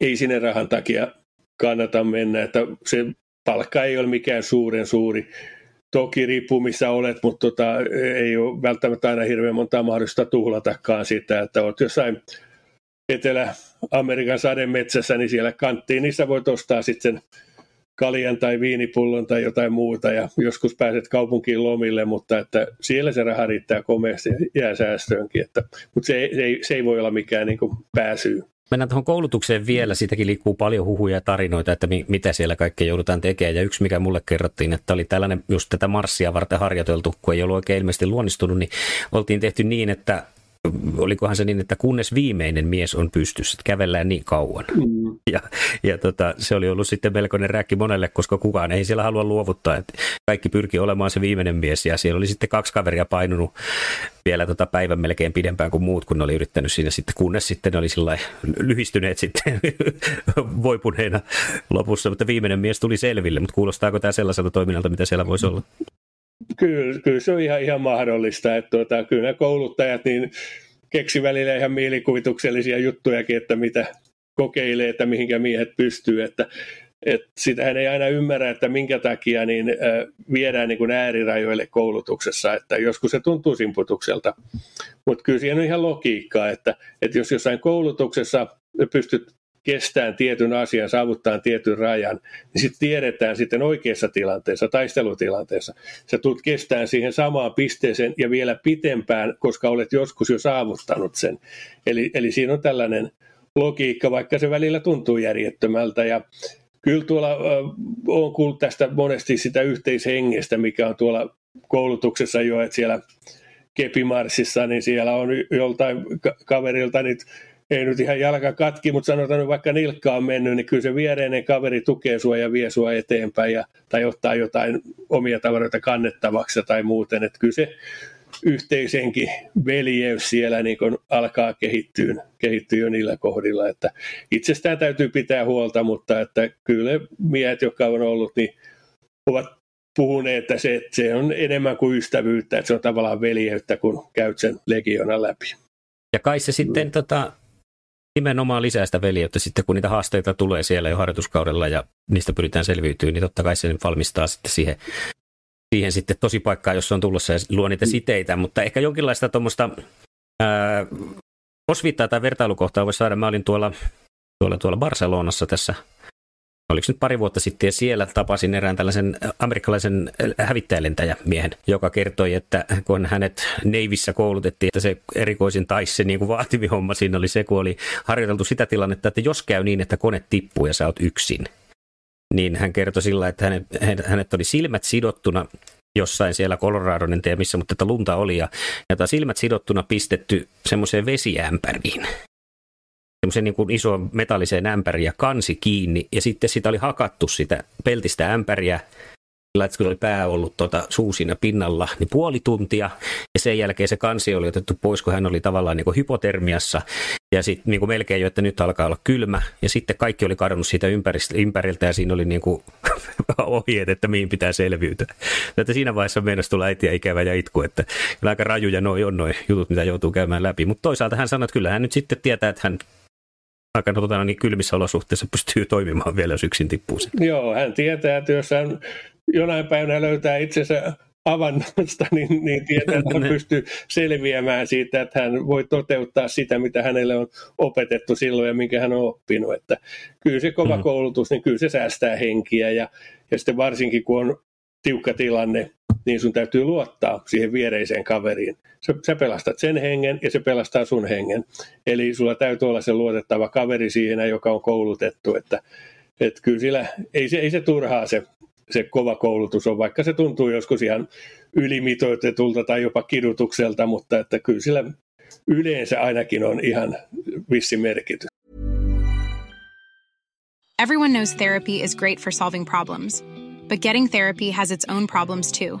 ei sinne rahan takia kannata mennä, että se palkka ei ole mikään suuren suuri, Toki riippuu missä olet, mutta tota, ei ole välttämättä aina hirveän monta mahdollista tuhlatakaan sitä, että olet jossain Etelä-Amerikan sademetsässä, niin siellä kanttiin, niissä voit ostaa sitten kaljan tai viinipullon tai jotain muuta ja joskus pääset kaupunkiin lomille, mutta että siellä se raha riittää komeasti jää säästöönkin, että, mutta se, se, ei, se ei voi olla mikään niin pääsyy. Mennään tuohon koulutukseen vielä, siitäkin liikkuu paljon huhuja ja tarinoita, että mi- mitä siellä kaikkea joudutaan tekemään. Ja yksi, mikä mulle kerrottiin, että oli tällainen just tätä marssia varten harjoiteltu, kun ei ollut oikein ilmeisesti luonnistunut, niin oltiin tehty niin, että olikohan se niin, että kunnes viimeinen mies on pystyssä, että kävellään niin kauan. Mm. Ja, ja tota, se oli ollut sitten melkoinen räkki monelle, koska kukaan ei siellä halua luovuttaa. Että kaikki pyrki olemaan se viimeinen mies ja siellä oli sitten kaksi kaveria painunut vielä tota päivän melkein pidempään kuin muut, kun ne oli yrittänyt siinä sitten, kunnes sitten ne oli sillä lyhistyneet sitten [LAUGHS] voipuneena lopussa, mutta viimeinen mies tuli selville, mutta kuulostaako tämä sellaiselta toiminnalta, mitä siellä voisi olla? Kyllä, kyllä se on ihan, ihan mahdollista, että tuota, kyllä nämä kouluttajat niin keksi välillä ihan mielikuvituksellisia juttujakin, että mitä kokeilee, että mihinkä miehet pystyy, että et sitähän ei aina ymmärrä, että minkä takia niin viedään niin kuin äärirajoille koulutuksessa, että joskus se tuntuu simputukselta. Mutta kyllä siinä on ihan logiikkaa, että, että jos jossain koulutuksessa pystyt kestään tietyn asian, saavuttaa tietyn rajan, niin sitten tiedetään sitten oikeassa tilanteessa, taistelutilanteessa, sä tulet kestään siihen samaan pisteeseen ja vielä pitempään, koska olet joskus jo saavuttanut sen. Eli, eli siinä on tällainen logiikka, vaikka se välillä tuntuu järjettömältä ja Kyllä tuolla on kuullut tästä monesti sitä yhteishengestä, mikä on tuolla koulutuksessa jo, että siellä Kepimarssissa, niin siellä on joltain kaverilta nyt ei nyt ihan jalka katki, mutta sanotaan, että vaikka nilkka on mennyt, niin kyllä se viereinen kaveri tukee sua ja vie sua eteenpäin ja, tai ottaa jotain omia tavaroita kannettavaksi tai muuten. Että kyllä se yhteisenkin veljeys siellä niin kun alkaa kehittyä, kehittyä jo niillä kohdilla. Että itsestään täytyy pitää huolta, mutta että kyllä miehet, jotka on ollut, niin ovat puhuneet, että se, se on enemmän kuin ystävyyttä, että se on tavallaan veljeyttä, kun käyt sen legiona läpi. Ja kai se sitten mm. tota, nimenomaan lisää sitä veljeyttä sitten, kun niitä haasteita tulee siellä jo harjoituskaudella ja niistä pyritään selviytymään, niin totta kai se valmistaa sitten siihen, siihen sitten tosi paikkaa, jos on tulossa ja luo niitä siteitä, mutta ehkä jonkinlaista tuommoista osviittaa tai vertailukohtaa voisi saada. Mä olin tuolla, tuolla, tuolla Barcelonassa tässä oliko nyt pari vuotta sitten, ja siellä tapasin erään tällaisen amerikkalaisen hävittäjälentäjämiehen, joka kertoi, että kun hänet Neivissä koulutettiin, että se erikoisin tai se niin kuin homma siinä oli se, kun oli harjoiteltu sitä tilannetta, että jos käy niin, että kone tippuu ja sä oot yksin, niin hän kertoi sillä, että hänet, hänet oli silmät sidottuna jossain siellä Colorado, en tiedä missä, mutta että lunta oli ja, ja silmät sidottuna pistetty semmoiseen vesiämpäriin semmoisen niin kuin iso metalliseen ämpäriin ja kansi kiinni. Ja sitten sitä oli hakattu sitä peltistä ämpäriä sillä, kun oli pää ollut tuota, suu siinä pinnalla, niin puoli tuntia. Ja sen jälkeen se kansi oli otettu pois, kun hän oli tavallaan niin kuin hypotermiassa. Ja sitten niin melkein jo, että nyt alkaa olla kylmä. Ja sitten kaikki oli kadonnut siitä ympäriltä ja siinä oli niin kuin [LAUGHS] ohjeet, että mihin pitää selviytyä. Että siinä vaiheessa meinasi tulla äitiä ikävä ja itku, että kyllä aika rajuja noi on noi jutut, mitä joutuu käymään läpi. Mutta toisaalta hän sanoi, että kyllä hän nyt sitten tietää, että hän aika tota, niin kylmissä olosuhteissa pystyy toimimaan vielä, jos yksin tippuu. Joo, hän tietää, että jos hän jonain päivänä löytää itsensä avannosta, niin, niin tietää, että hän [LAUGHS] pystyy selviämään siitä, että hän voi toteuttaa sitä, mitä hänelle on opetettu silloin ja minkä hän on oppinut. Että kyllä se kova mm-hmm. koulutus, niin kyllä se säästää henkiä ja, ja sitten varsinkin kun on tiukka tilanne, niin sun täytyy luottaa siihen viereiseen kaveriin. Sä, sä pelastat sen hengen ja se pelastaa sun hengen. Eli sulla täytyy olla se luotettava kaveri siinä, joka on koulutettu. Että, että kyllä sillä, ei se, ei se turhaa se, se kova koulutus on, vaikka se tuntuu joskus ihan ylimitoitetulta tai jopa kidutukselta, mutta että kyllä sillä yleensä ainakin on ihan vissi merkitys. Everyone knows therapy is great for solving problems. But getting therapy has its own problems too,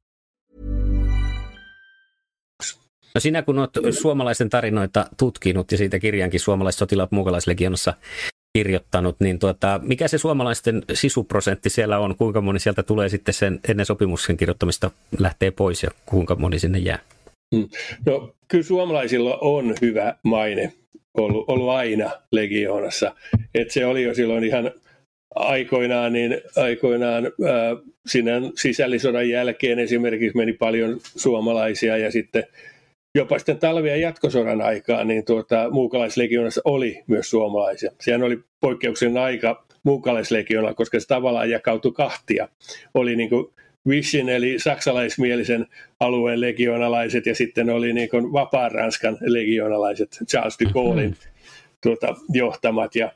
No sinä kun olet suomalaisten tarinoita tutkinut ja siitä kirjankin suomalaiset sotilaat muukalaislegionassa kirjoittanut, niin tuota, mikä se suomalaisten sisuprosentti siellä on? Kuinka moni sieltä tulee sitten sen ennen sopimuksen kirjoittamista lähtee pois ja kuinka moni sinne jää? Hmm. No kyllä suomalaisilla on hyvä maine ollut, ollut aina legioonassa. Et se oli jo silloin ihan aikoinaan, niin aikoinaan ää, siinä sisällisodan jälkeen esimerkiksi meni paljon suomalaisia ja sitten jopa sitten talvia jatkosodan aikaan, niin tuota, muukalaislegionassa oli myös suomalaisia. Sehän oli poikkeuksen aika muukalaislegionalla, koska se tavallaan jakautui kahtia. Oli niin kuin Vision eli saksalaismielisen alueen legionalaiset ja sitten oli niin kuin vapaan Ranskan legionalaiset, Charles de Gaullein mm-hmm. tuota, johtamat. Ja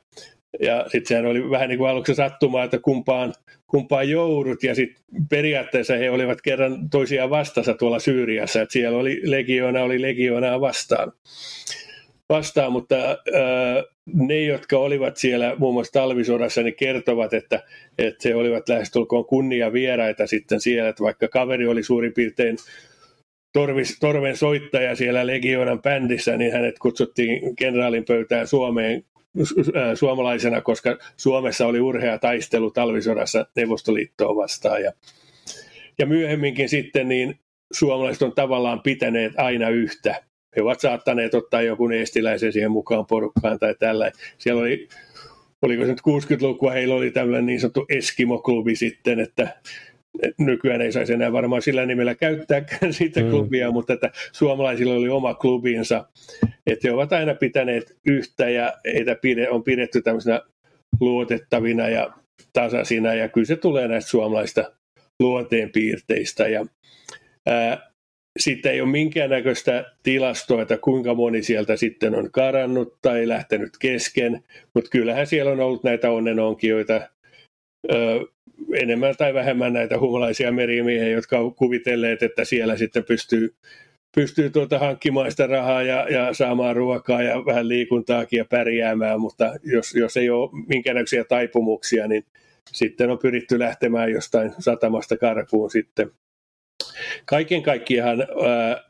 ja sitten sehän oli vähän niin kuin aluksi sattumaa, että kumpaan, kumpaan joudut. Ja sitten periaatteessa he olivat kerran toisiaan vastassa tuolla Syyriassa. Että siellä oli legioona, oli legioonaa vastaan. vastaan mutta ää, ne, jotka olivat siellä muun muassa talvisodassa, niin kertovat, että, että he olivat lähestulkoon kunnia vieraita sitten siellä. Että vaikka kaveri oli suurin piirtein torvis, torven soittaja siellä Legionan bändissä, niin hänet kutsuttiin kenraalin pöytään Suomeen suomalaisena, koska Suomessa oli urhea taistelu talvisodassa Neuvostoliittoa vastaan. Ja, ja myöhemminkin sitten niin suomalaiset on tavallaan pitäneet aina yhtä. He ovat saattaneet ottaa joku eestiläisen siihen mukaan porukkaan tai tällä. Siellä oli, oliko se nyt 60-lukua, heillä oli tämmöinen niin sanottu Eskimo-klubi sitten, että nykyään ei saisi enää varmaan sillä nimellä käyttääkään [LAUGHS] siitä mm. klubia, mutta että suomalaisilla oli oma klubinsa, että he ovat aina pitäneet yhtä ja heitä on pidetty tämmöisenä luotettavina ja tasaisina. Ja kyllä se tulee näistä suomalaista luonteenpiirteistä ja ää, sitten ei ole minkäännäköistä tilastoa, että kuinka moni sieltä sitten on karannut tai lähtenyt kesken, mutta kyllähän siellä on ollut näitä onnenonkijoita, enemmän tai vähemmän näitä humalaisia merimiehiä, jotka ovat kuvitelleet, että siellä sitten pystyy, pystyy tuota hankkimaan sitä rahaa ja, ja saamaan ruokaa ja vähän liikuntaakin ja pärjäämään, mutta jos, jos ei ole minkäännäköisiä taipumuksia, niin sitten on pyritty lähtemään jostain satamasta karkuun sitten. kaiken kaikkiaan ää,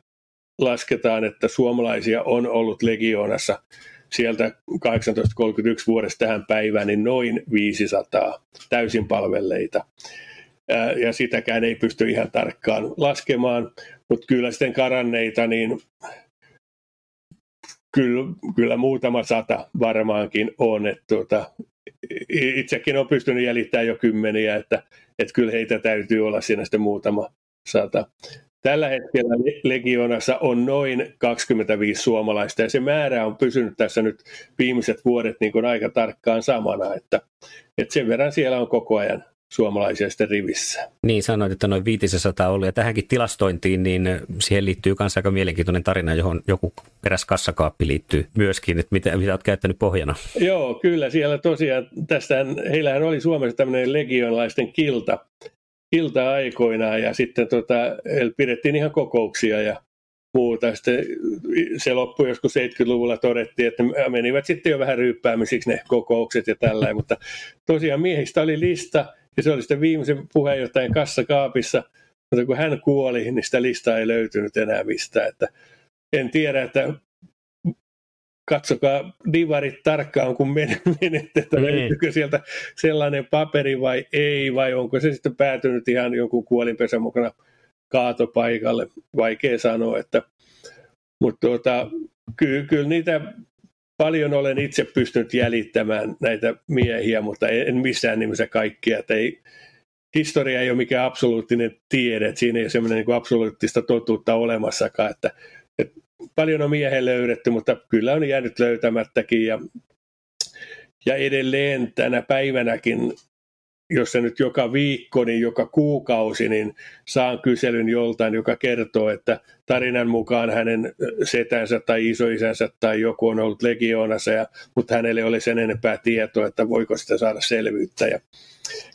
lasketaan, että suomalaisia on ollut legioonassa sieltä 1831 vuodesta tähän päivään niin noin 500 täysin palvelleita. Ja sitäkään ei pysty ihan tarkkaan laskemaan, mutta kyllä sitten karanneita, niin kyllä, kyllä muutama sata varmaankin on. Että tuota, itsekin on pystynyt jäljittämään jo kymmeniä, että, että kyllä heitä täytyy olla siinä sitten muutama sata. Tällä hetkellä legionassa on noin 25 suomalaista ja se määrä on pysynyt tässä nyt viimeiset vuodet niin kuin aika tarkkaan samana, että, että sen verran siellä on koko ajan suomalaisia sitten rivissä. Niin sanoit, että noin 500 oli ja tähänkin tilastointiin, niin siihen liittyy myös aika mielenkiintoinen tarina, johon joku eräs kassakaappi liittyy myöskin, että mitä, mitä olet käyttänyt pohjana. Joo, kyllä siellä tosiaan, tästä heillähän oli Suomessa tämmöinen legionlaisten kilta, ilta-aikoina ja sitten tota, pidettiin ihan kokouksia ja muuta. Sitten se loppui joskus 70-luvulla todettiin, että menivät sitten jo vähän ryyppäämisiksi ne kokoukset ja tällä, mutta tosiaan miehistä oli lista ja se oli sitten viimeisen puheenjohtajan kassakaapissa, mutta kun hän kuoli, niin sitä listaa ei löytynyt enää mistään. Että en tiedä, että katsokaa divarit tarkkaan, kun [LAUGHS] menette, että niin. löytyykö sieltä sellainen paperi vai ei, vai onko se sitten päätynyt ihan jonkun kuolinpesän mukana kaatopaikalle. Vaikea sanoa, että, mutta tuota, kyllä, kyllä niitä paljon olen itse pystynyt jäljittämään näitä miehiä, mutta en missään nimessä kaikkia. Että ei, historia ei ole mikään absoluuttinen tiede, että siinä ei ole semmoinen niin absoluuttista totuutta olemassakaan, että, että paljon on miehen löydetty, mutta kyllä on jäänyt löytämättäkin ja, ja edelleen tänä päivänäkin, jos se nyt joka viikko, niin joka kuukausi, niin saan kyselyn joltain, joka kertoo, että tarinan mukaan hänen setänsä tai isoisänsä tai joku on ollut legioonassa, ja, mutta hänelle ole sen enempää tietoa, että voiko sitä saada selvyyttä. Ja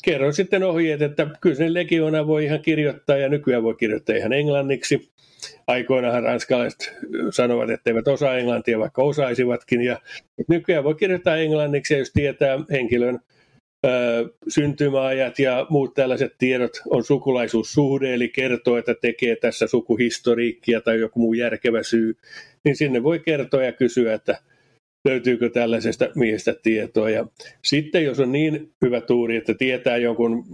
kerron sitten ohjeet, että kyllä sen legioona voi ihan kirjoittaa ja nykyään voi kirjoittaa ihan englanniksi aikoinahan ranskalaiset sanovat, että eivät osaa englantia, vaikka osaisivatkin. Ja nykyään voi kirjoittaa englanniksi, jos tietää henkilön syntymäajat ja muut tällaiset tiedot on sukulaisuussuhde, eli kertoo, että tekee tässä sukuhistoriikkia tai joku muu järkevä syy, niin sinne voi kertoa ja kysyä, että löytyykö tällaisesta miehestä tietoa. Ja sitten jos on niin hyvä tuuri, että tietää jonkun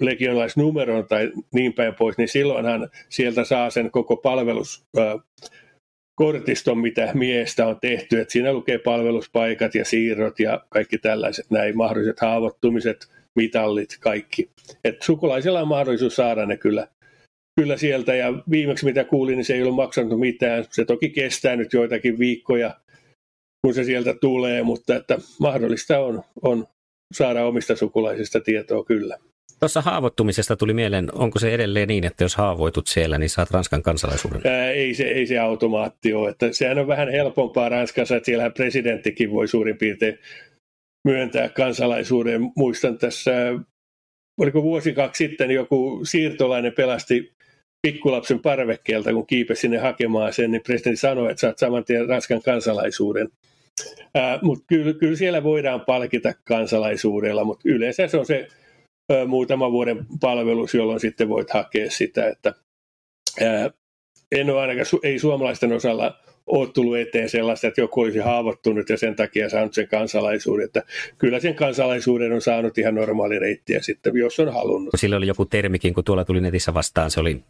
legionalaisnumeron tai niin päin pois, niin silloinhan sieltä saa sen koko palvelus kortiston, mitä miestä on tehty. että siinä lukee palveluspaikat ja siirrot ja kaikki tällaiset näin mahdolliset haavoittumiset, mitallit, kaikki. Et sukulaisilla on mahdollisuus saada ne kyllä, kyllä sieltä ja viimeksi mitä kuulin, niin se ei ollut maksanut mitään. Se toki kestää nyt joitakin viikkoja, kun se sieltä tulee, mutta että mahdollista on, on saada omista sukulaisista tietoa kyllä. Tuossa haavoittumisesta tuli mieleen, onko se edelleen niin, että jos haavoitut siellä, niin saat Ranskan kansalaisuuden? Ää, ei, se, ei se automaatti ole. Että sehän on vähän helpompaa Ranskassa, että siellähän presidenttikin voi suurin piirtein myöntää kansalaisuuden. Muistan tässä, oliko vuosi kaksi sitten joku siirtolainen pelasti pikkulapsen parvekkeelta, kun kiipesi sinne hakemaan sen, niin presidentti sanoi, että saat saman tien Ranskan kansalaisuuden. Mutta kyllä, kyllä siellä voidaan palkita kansalaisuudella, mutta yleensä se on se ää, muutama vuoden palvelus, jolloin sitten voit hakea sitä, että en ole ainakaan, ei suomalaisten osalla ole tullut eteen sellaista, että joku olisi haavoittunut ja sen takia saanut sen kansalaisuuden. Että kyllä sen kansalaisuuden on saanut ihan normaali reittiä sitten, jos on halunnut. Sillä oli joku termikin, kun tuolla tuli netissä vastaan, se oli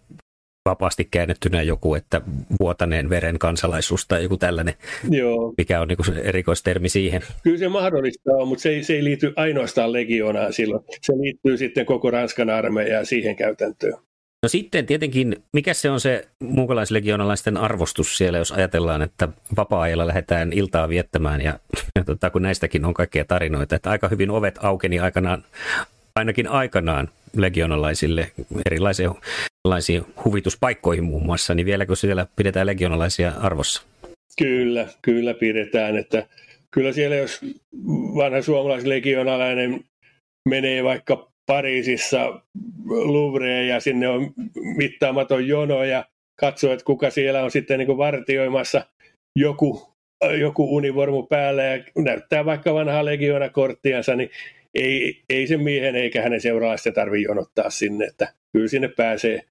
vapaasti käännettynä joku, että vuotaneen veren kansalaisuus tai joku tällainen, Joo. mikä on niin erikoistermi siihen. Kyllä se mahdollista on, mutta se ei, se ei liity ainoastaan legioonaan silloin. Se liittyy sitten koko Ranskan armeijaan siihen käytäntöön. No sitten tietenkin, mikä se on se muukalaislegionalaisten arvostus siellä, jos ajatellaan, että vapaa-ajalla lähdetään iltaa viettämään ja, ja tota, kun näistäkin on kaikkea tarinoita, että aika hyvin ovet aukeni aikanaan, ainakin aikanaan legionalaisille erilaisiin, erilaisiin huvituspaikkoihin muun muassa, niin vieläkö siellä pidetään legionalaisia arvossa? Kyllä, kyllä pidetään, että kyllä siellä jos vanha suomalaislegionalainen menee vaikka Pariisissa Louvreen ja sinne on mittaamaton jono ja katsoo, että kuka siellä on sitten niin kuin vartioimassa joku, joku univormu päällä ja näyttää vaikka vanhaa legiona korttiansa, niin ei, ei sen miehen eikä hänen seuraalaisten tarvitse jonottaa sinne, että kyllä sinne pääsee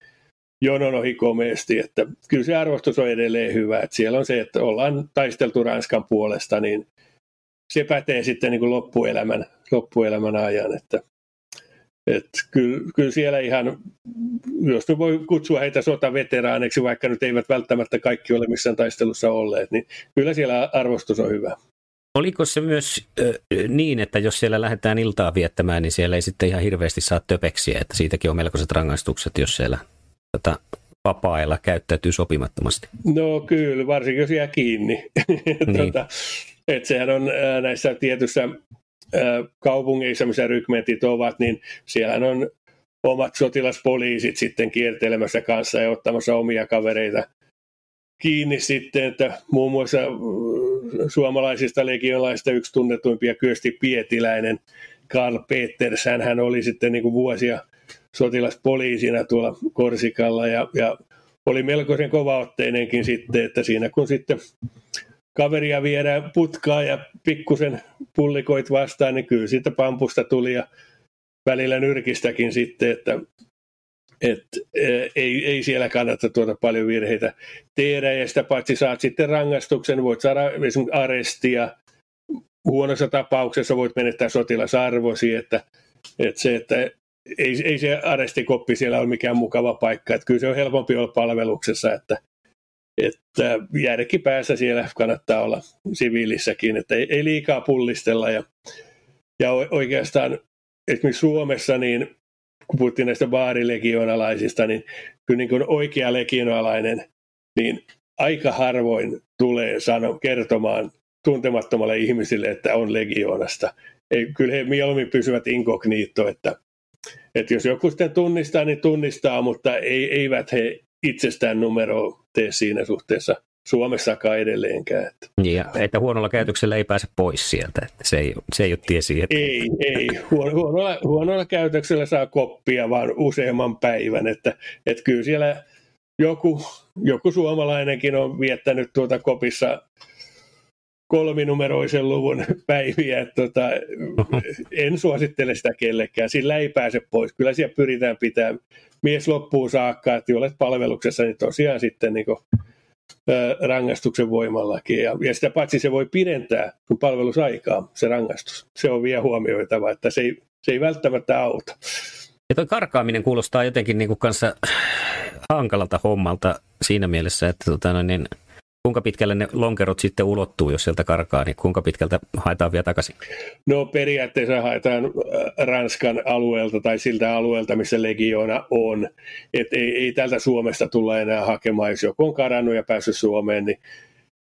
jonon ohi komeasti, että kyllä se arvostus on edelleen hyvä, että siellä on se, että ollaan taisteltu Ranskan puolesta, niin se pätee sitten niin kuin loppuelämän, loppuelämän ajan, että et kyllä, kyllä siellä ihan, jos nyt voi kutsua heitä sotaveteraaneiksi, vaikka nyt eivät välttämättä kaikki ole missään taistelussa olleet, niin kyllä siellä arvostus on hyvä. Oliko se myös äh, niin, että jos siellä lähdetään iltaa viettämään, niin siellä ei sitten ihan hirveästi saa töpeksiä, että siitäkin on melkoiset rangaistukset, jos siellä tätä vapaa-ajalla käyttäytyy sopimattomasti? No kyllä, varsinkin jos jää kiinni. [LAUGHS] Niin. tota, että sehän on näissä tietyissä kaupungeissa, missä rykmentit ovat, niin siellä on omat sotilaspoliisit sitten kiertelemässä kanssa ja ottamassa omia kavereita kiinni sitten, että muun muassa suomalaisista legionlaisista yksi tunnetuimpia Kyösti Pietiläinen, Karl Peters, hän oli sitten niin kuin vuosia sotilaspoliisina tuolla Korsikalla ja, ja oli melkoisen kovaotteinenkin sitten, että siinä kun sitten kaveria viedään putkaa ja pikkusen pullikoit vastaan, niin kyllä siitä pampusta tuli ja välillä nyrkistäkin sitten, että et, e, ei, ei siellä kannata tuota paljon virheitä tehdä. Ja sitä paitsi saat sitten rangaistuksen, voit saada esimerkiksi arestia, huonossa tapauksessa voit menettää sotilasarvosi, että, että se, että ei, ei se arestikoppi siellä ole mikään mukava paikka, että kyllä se on helpompi olla palveluksessa, että että järkipäässä siellä kannattaa olla siviilissäkin, että ei, ei liikaa pullistella. Ja, ja oikeastaan esimerkiksi Suomessa, niin kun puhuttiin näistä baarilegionalaisista, niin kyllä niin kuin oikea legionalainen, niin aika harvoin tulee sano, kertomaan tuntemattomalle ihmisille, että on legionasta. Ei, kyllä he mieluummin pysyvät inkognito, että, että jos joku sitten tunnistaa, niin tunnistaa, mutta ei, eivät he itsestään numero tee siinä suhteessa Suomessakaan edelleenkään. Että. Ja, että huonolla käytöksellä ei pääse pois sieltä, että se ei, se ei ole tie siihen. Ei, ei. Huonolla, huonolla käytöksellä saa koppia vaan useamman päivän, että, että kyllä siellä joku, joku suomalainenkin on viettänyt tuota kopissa kolminumeroisen luvun [LAUGHS] päiviä. Että tota, en suosittele sitä kellekään. Sillä ei pääse pois. Kyllä siellä pyritään pitämään mies loppuun saakka, että olet palveluksessa, niin tosiaan sitten niin kuin, rangaistuksen voimallakin. Ja, ja sitä paitsi se voi pidentää sun palvelusaikaa, se rangaistus. Se on vielä huomioitava, että se ei, se ei välttämättä auta. Ja tuo karkaaminen kuulostaa jotenkin niin kuin kanssa hankalalta hommalta siinä mielessä, että tota, niin, Kuinka pitkälle ne lonkerot sitten ulottuu, jos sieltä karkaa, niin kuinka pitkältä haetaan vielä takaisin? No periaatteessa haetaan äh, Ranskan alueelta tai siltä alueelta, missä legioona on. Et ei, ei täältä Suomesta tulla enää hakemaan, jos joku on karannut ja päässyt Suomeen, niin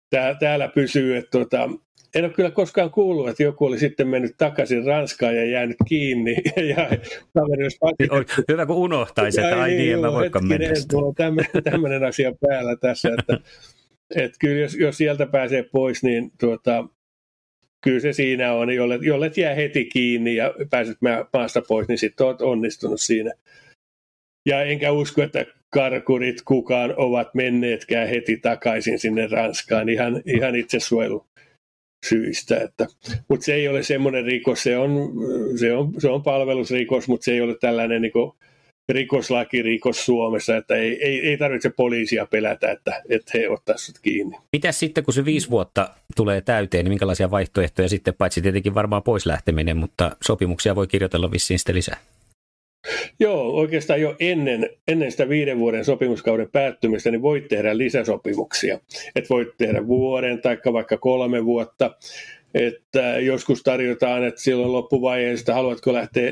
tää, täällä pysyy. Että tota, en ole kyllä koskaan kuullut, että joku oli sitten mennyt takaisin Ranskaan ja jäänyt kiinni. [LAUGHS] ja olisi Hyvä, kun unohtaisi, että ai niin, en mä voikaan mennä. Tämmöinen asia päällä tässä, että et kyllä jos, jos sieltä pääsee pois, niin tuota, kyllä se siinä on, jolle, jolle jää heti kiinni ja pääset maasta pois, niin sitten olet onnistunut siinä. Ja enkä usko, että karkurit kukaan ovat menneetkään heti takaisin sinne Ranskaan ihan, ihan itsesuojelu syistä. Että, mutta se ei ole semmoinen rikos, se on, se on, se on palvelusrikos, mutta se ei ole tällainen niin rikos Suomessa, että ei, ei, ei tarvitse poliisia pelätä, että, että he ottaisivat kiinni. Mitä sitten, kun se viisi vuotta tulee täyteen, niin minkälaisia vaihtoehtoja sitten, paitsi tietenkin varmaan pois lähteminen, mutta sopimuksia voi kirjoitella vissiin sitten lisää? Joo, oikeastaan jo ennen, ennen sitä viiden vuoden sopimuskauden päättymistä, niin voit tehdä lisäsopimuksia. Et voit tehdä vuoden tai vaikka kolme vuotta. Että joskus tarjotaan, että silloin loppuvaiheessa, haluatko lähteä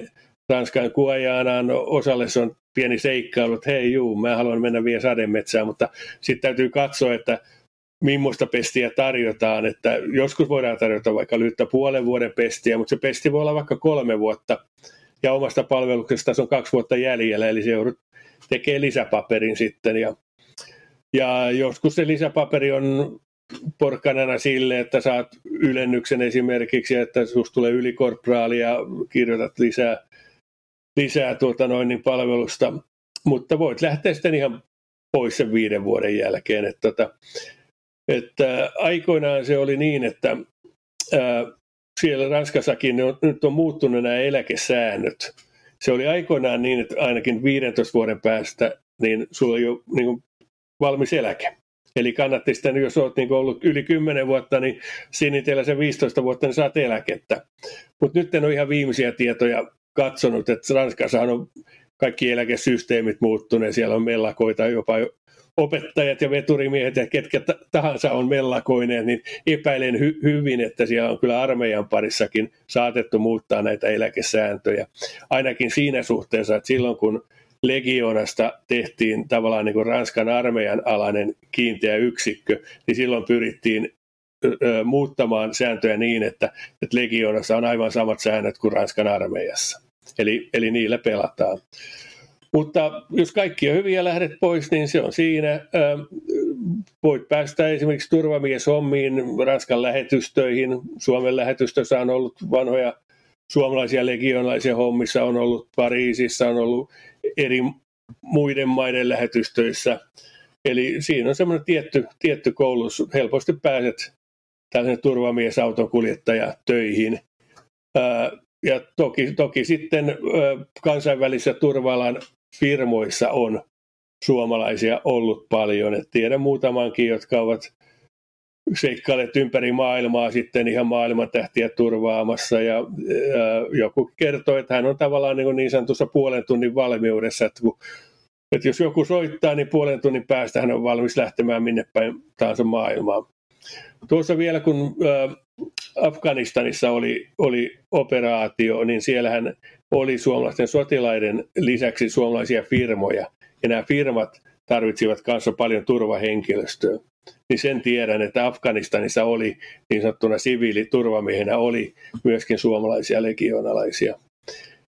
Ranskan Kuajaanaan osalle se on pieni seikkailu, että hei juu, mä haluan mennä vielä sademetsään, mutta sitten täytyy katsoa, että millaista pestiä tarjotaan, että joskus voidaan tarjota vaikka lyhyttä puolen vuoden pestiä, mutta se pesti voi olla vaikka kolme vuotta, ja omasta palveluksesta on kaksi vuotta jäljellä, eli se joudut tekemään lisäpaperin sitten, ja, ja joskus se lisäpaperi on porkkanana sille, että saat ylennyksen esimerkiksi, että sinusta tulee ylikorporaali ja kirjoitat lisää lisää tuota noin, niin palvelusta, mutta voit lähteä sitten ihan pois sen viiden vuoden jälkeen. Että, tota, että aikoinaan se oli niin, että ää, siellä Ranskassakin ne on, nyt on muuttunut nämä eläkesäännöt. Se oli aikoinaan niin, että ainakin 15 vuoden päästä niin sulla on jo niin kuin valmis eläke. Eli kannatti sitten, jos olet niin ollut yli 10 vuotta, niin sinitellä se 15 vuotta, niin saat eläkettä. Mutta nyt en ole ihan viimeisiä tietoja katsonut, että Ranskassa on kaikki eläkesysteemit muuttuneet, siellä on mellakoita, jopa opettajat ja veturimiehet ja ketkä tahansa on mellakoineet, niin epäilen hy- hyvin, että siellä on kyllä armeijan parissakin saatettu muuttaa näitä eläkesääntöjä. Ainakin siinä suhteessa, että silloin kun legionasta tehtiin tavallaan niin kuin Ranskan armeijan alainen kiinteä yksikkö, niin silloin pyrittiin muuttamaan sääntöjä niin, että, että legionassa on aivan samat säännöt kuin Ranskan armeijassa. Eli, eli niillä pelataan. Mutta jos kaikki on hyviä lähdet pois, niin se on siinä. Voit päästä esimerkiksi turvamieshommiin, Ranskan lähetystöihin. Suomen lähetystössä on ollut vanhoja suomalaisia legionalaisia hommissa, on ollut Pariisissa, on ollut eri muiden maiden lähetystöissä. Eli siinä on semmoinen tietty, tietty koulutus. Helposti pääset tällaisen turvamiesauton kuljettaja töihin. Ja toki, toki sitten kansainvälisissä turvalan firmoissa on suomalaisia ollut paljon. Et tiedän muutamankin, jotka ovat seikkailleet ympäri maailmaa sitten ihan maailman tähtiä turvaamassa. Ja, ja joku kertoo, että hän on tavallaan niin, niin sanotussa puolen tunnin valmiudessa, että, kun, että jos joku soittaa, niin puolen tunnin päästä hän on valmis lähtemään minne päin tahansa maailmaan. Tuossa vielä kun Afganistanissa oli, oli operaatio, niin siellähän oli suomalaisten sotilaiden lisäksi suomalaisia firmoja. Ja nämä firmat tarvitsivat kanssa paljon turvahenkilöstöä. Niin sen tiedän, että Afganistanissa oli niin sanottuna siviiliturvamiehenä oli myöskin suomalaisia legionalaisia.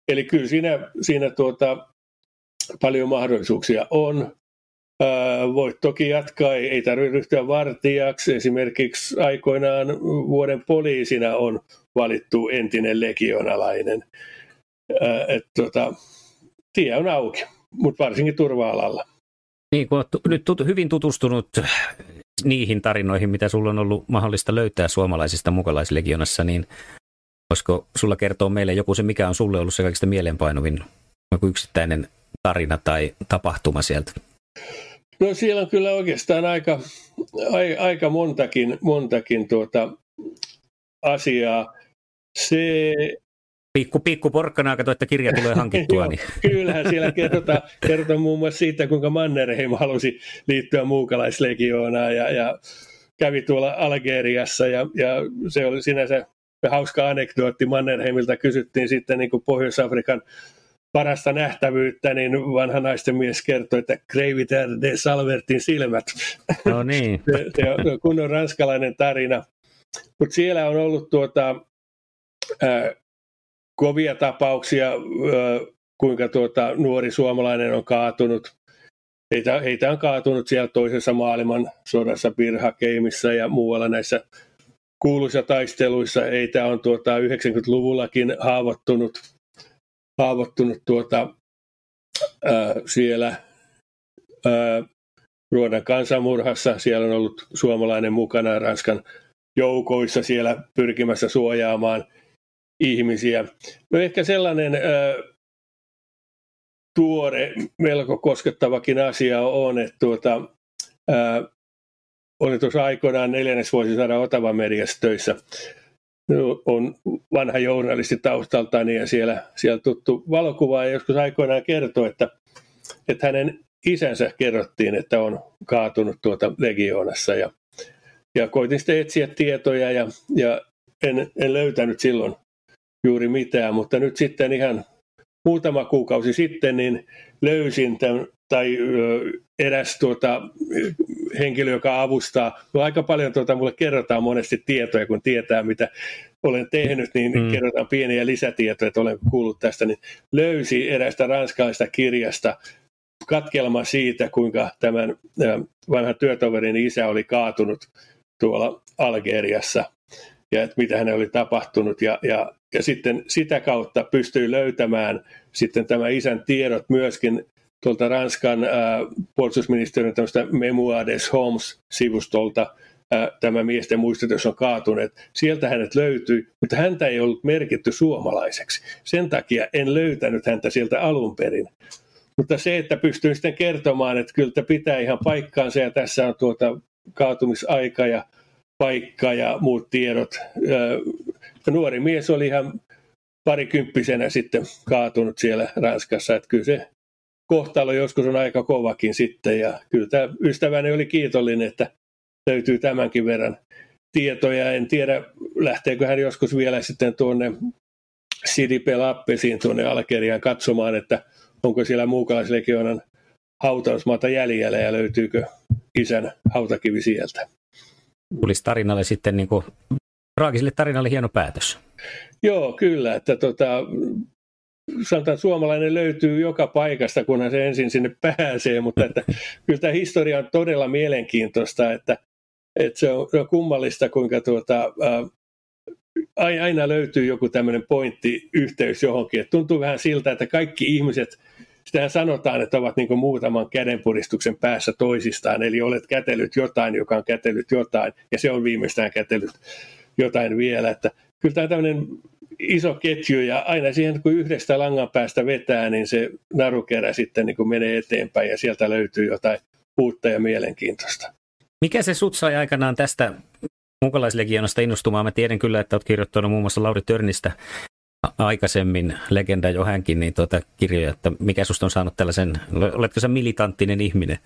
Eli kyllä siinä, siinä tuota, paljon mahdollisuuksia on. Voit toki jatkaa, ei, tarvitse ryhtyä vartijaksi. Esimerkiksi aikoinaan vuoden poliisina on valittu entinen legionalainen. Et, tota, tie on auki, mutta varsinkin turva-alalla. Niin, kun olet nyt tut- hyvin tutustunut niihin tarinoihin, mitä sulla on ollut mahdollista löytää suomalaisista mukalaislegionassa, niin voisiko sulla kertoa meille joku se, mikä on sulle ollut se kaikista mielenpainuvin joku yksittäinen tarina tai tapahtuma sieltä? No siellä on kyllä oikeastaan aika, aika montakin, montakin tuota asiaa. Se Pikku, pikku porkkana, kato, että kirja tulee [LAUGHS] hankittua. niin. Kyllähän siellä kerrotaan, kerrotaan muun muassa siitä, kuinka Mannerheim halusi liittyä muukalaislegioonaan ja, ja kävi tuolla Algeriassa ja, ja se oli sinänsä hauska anekdootti. Mannerheimilta kysyttiin sitten niin kuin Pohjois-Afrikan parasta nähtävyyttä, niin vanha naisten mies kertoi, että Kreiviter de Salvertin silmät. No niin. [LAUGHS] se, se on kunnon ranskalainen tarina. Mutta siellä on ollut tuota, ää, kovia tapauksia, ää, kuinka tuota, nuori suomalainen on kaatunut. Heitä, heitä on kaatunut siellä toisessa maailman sodassa, Birhakeimissa ja muualla näissä kuuluissa taisteluissa. Heitä on tuota, 90-luvullakin haavoittunut haavoittunut tuota, ää, siellä ää, Ruodan kansanmurhassa. Siellä on ollut suomalainen mukana Ranskan joukoissa siellä pyrkimässä suojaamaan ihmisiä. No ehkä sellainen ää, tuore, melko koskettavakin asia on, että tuota, ää, olin tuossa aikoinaan neljännesvuosisadan Otava mediassa töissä on vanha journalisti taustaltani ja siellä, siellä tuttu valokuvaaja joskus aikoinaan kertoi, että, että hänen isänsä kerrottiin, että on kaatunut tuota legioonassa. Ja, ja koitin sitten etsiä tietoja ja, ja en, en löytänyt silloin juuri mitään, mutta nyt sitten ihan muutama kuukausi sitten niin löysin tämän, tai eräs tuota, henkilö, joka avustaa. No, aika paljon tuota, mulle kerrotaan monesti tietoja, kun tietää, mitä olen tehnyt, niin mm. kerrotaan pieniä lisätietoja, että olen kuullut tästä. Niin löysi erästä ranskalaista kirjasta katkelma siitä, kuinka tämän vanhan työtoverin isä oli kaatunut tuolla Algeriassa ja että mitä hänelle oli tapahtunut. Ja, ja, ja sitten sitä kautta pystyi löytämään sitten tämä isän tiedot myöskin tuolta Ranskan äh, puolustusministeriön tämmöistä Memoires Homes-sivustolta, äh, tämä miesten muistutus on kaatuneet. Sieltä hänet löytyi, mutta häntä ei ollut merkitty suomalaiseksi. Sen takia en löytänyt häntä sieltä alun perin. Mutta se, että pystyy sitten kertomaan, että kyllä pitää ihan paikkaansa ja tässä on tuota kaatumisaika ja paikka ja muut tiedot. Nuori mies oli ihan parikymppisenä sitten kaatunut siellä Ranskassa, että kyllä se kohtalo joskus on aika kovakin sitten ja kyllä tämä ystäväni oli kiitollinen, että löytyy tämänkin verran tietoja. En tiedä, lähteekö hän joskus vielä sitten tuonne Sidipe Lappesiin tuonne Algeriaan katsomaan, että onko siellä muukalaislegionan hautausmaata jäljellä ja löytyykö isän hautakivi sieltä. Tulisi tarinalle sitten niin kuin, traagiselle tarinalle hieno päätös. Joo, kyllä. Että tota, sanotaan, että suomalainen löytyy joka paikasta, kunhan se ensin sinne pääsee, mutta että kyllä tämä historia on todella mielenkiintoista, että, että se, on, se on kummallista, kuinka tuota, ää, aina löytyy joku tämmöinen pointti, yhteys johonkin. Et tuntuu vähän siltä, että kaikki ihmiset, sitähän sanotaan, että ovat niin muutaman kädenpuristuksen päässä toisistaan, eli olet kätellyt jotain, joka on kätellyt jotain, ja se on viimeistään kätellyt jotain vielä. Että kyllä tämä tämmöinen iso ketju, ja aina siihen, kun yhdestä langan päästä vetää, niin se narukerä sitten niin kuin menee eteenpäin, ja sieltä löytyy jotain uutta ja mielenkiintoista. Mikä se sut sai aikanaan tästä mukalaislegionasta innostumaan. Mä tiedän kyllä, että olet kirjoittanut muun muassa Lauri Törnistä aikaisemmin, legenda jo hänkin, niin tuota kirjoja, että mikä susta on saanut tällaisen, oletko sä militanttinen ihminen?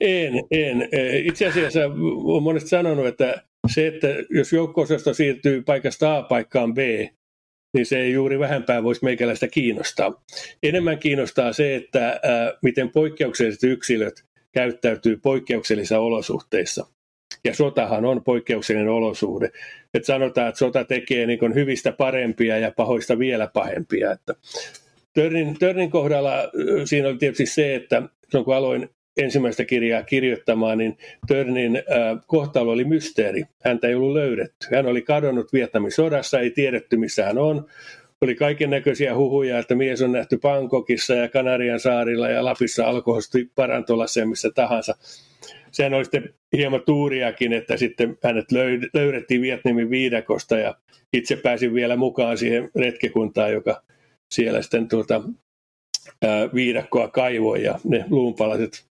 En, en. Itse asiassa olen monesti sanonut, että se, että jos joukko siirtyy paikasta A paikkaan B, niin se ei juuri vähempää voisi meikäläistä kiinnostaa. Enemmän kiinnostaa se, että miten poikkeukselliset yksilöt käyttäytyy poikkeuksellisissa olosuhteissa. Ja sotahan on poikkeuksellinen olosuhde. Et sanotaan, että sota tekee niin hyvistä parempia ja pahoista vielä pahempia. Että Törnin, Törnin kohdalla siinä oli tietysti se, että kun aloin ensimmäistä kirjaa kirjoittamaan, niin Törnin äh, kohtalo oli mysteeri. Häntä ei ollut löydetty. Hän oli kadonnut Vietnamin sodassa, ei tiedetty missä hän on. Oli kaiken näköisiä huhuja, että mies on nähty Pankokissa ja Kanarian saarilla ja Lapissa alkohosti parantolassa ja missä tahansa sehän oli sitten hieman tuuriakin, että sitten hänet löydettiin Vietnamin viidakosta ja itse pääsin vielä mukaan siihen retkekuntaan, joka siellä sitten tuota, ää, viidakkoa kaivoi ja ne luunpalaset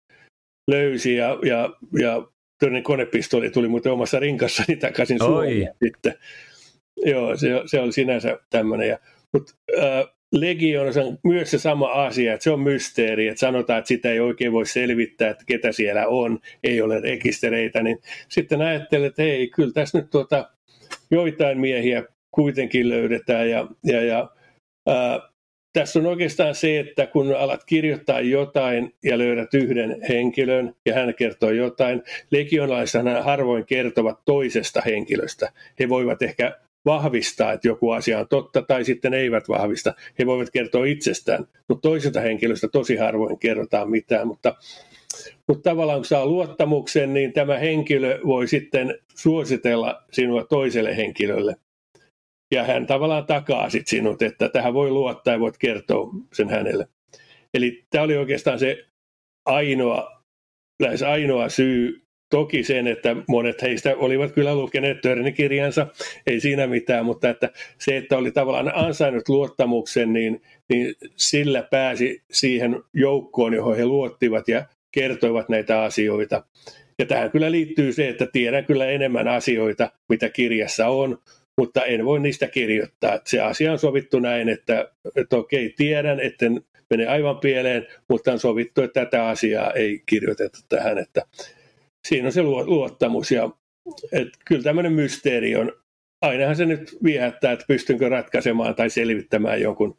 löysi ja, ja, ja toinen konepistoli tuli muuten omassa rinkassani takaisin Suomeen sitten. Joo, se, se oli sinänsä tämmöinen. Mutta Legionissa on myös se sama asia, että se on mysteeri, että sanotaan, että sitä ei oikein voi selvittää, että ketä siellä on, ei ole rekistereitä, niin sitten ajattelee, että hei, kyllä tässä nyt tuota, joitain miehiä kuitenkin löydetään ja, ja, ja ää, tässä on oikeastaan se, että kun alat kirjoittaa jotain ja löydät yhden henkilön ja hän kertoo jotain, legionalaisena harvoin kertovat toisesta henkilöstä. He voivat ehkä vahvistaa, että joku asia on totta, tai sitten eivät vahvista. He voivat kertoa itsestään, mutta toiselta henkilöstä tosi harvoin kerrotaan mitään, mutta mutta tavallaan kun saa luottamuksen, niin tämä henkilö voi sitten suositella sinua toiselle henkilölle. Ja hän tavallaan takaa sitten sinut, että tähän voi luottaa ja voit kertoa sen hänelle. Eli tämä oli oikeastaan se ainoa, lähes ainoa syy Toki sen, että monet heistä olivat kyllä lukeneet Törnikirjansa, ei siinä mitään, mutta että se, että oli tavallaan ansainnut luottamuksen, niin, niin sillä pääsi siihen joukkoon, johon he luottivat ja kertoivat näitä asioita. Ja tähän kyllä liittyy se, että tiedän kyllä enemmän asioita, mitä kirjassa on, mutta en voi niistä kirjoittaa. Että se asia on sovittu näin, että, että okei, tiedän, etten mene aivan pieleen, mutta on sovittu, että tätä asiaa ei kirjoiteta tähän. Että siinä on se luottamus ja et kyllä tämmöinen mysteeri on, ainahan se nyt viehättää, että pystynkö ratkaisemaan tai selvittämään jonkun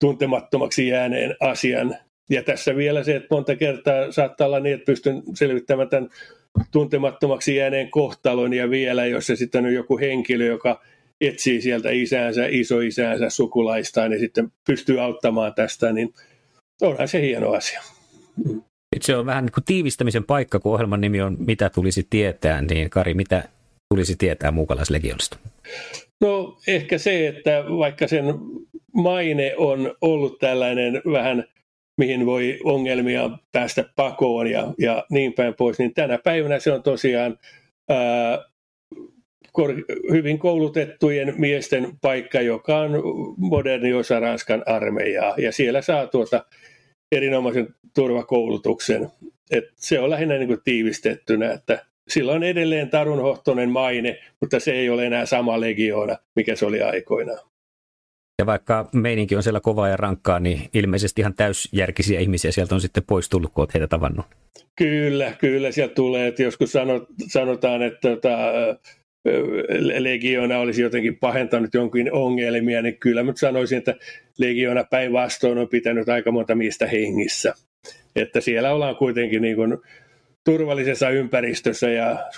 tuntemattomaksi jääneen asian. Ja tässä vielä se, että monta kertaa saattaa olla niin, että pystyn selvittämään tämän tuntemattomaksi jääneen kohtalon ja vielä, jos se sitten on joku henkilö, joka etsii sieltä isäänsä, isoisäänsä, sukulaistaan ja sitten pystyy auttamaan tästä, niin onhan se hieno asia. Se on vähän niin kuin tiivistämisen paikka, kun ohjelman nimi on Mitä tulisi tietää, niin Kari, mitä tulisi tietää muukalaislegionista? No ehkä se, että vaikka sen maine on ollut tällainen vähän, mihin voi ongelmia päästä pakoon ja, ja niin päin pois, niin tänä päivänä se on tosiaan ää, kor, hyvin koulutettujen miesten paikka, joka on moderni osa Ranskan armeijaa. Ja siellä saa tuota erinomaisen turvakoulutuksen. Et se on lähinnä niin kuin tiivistettynä, että sillä on edelleen tarunhohtoinen maine, mutta se ei ole enää sama legioona, mikä se oli aikoinaan. Ja vaikka meininki on siellä kovaa ja rankkaa, niin ilmeisesti ihan täysjärkisiä ihmisiä sieltä on sitten pois tullut, kun olet heitä tavannut. Kyllä, kyllä sieltä tulee. Että joskus sanotaan, että tota, Legiona olisi jotenkin pahentanut jonkin ongelmia, niin kyllä mä sanoisin, että Legiona päinvastoin on pitänyt aika monta miestä hengissä. Että siellä ollaan kuitenkin niin kuin turvallisessa ympäristössä ja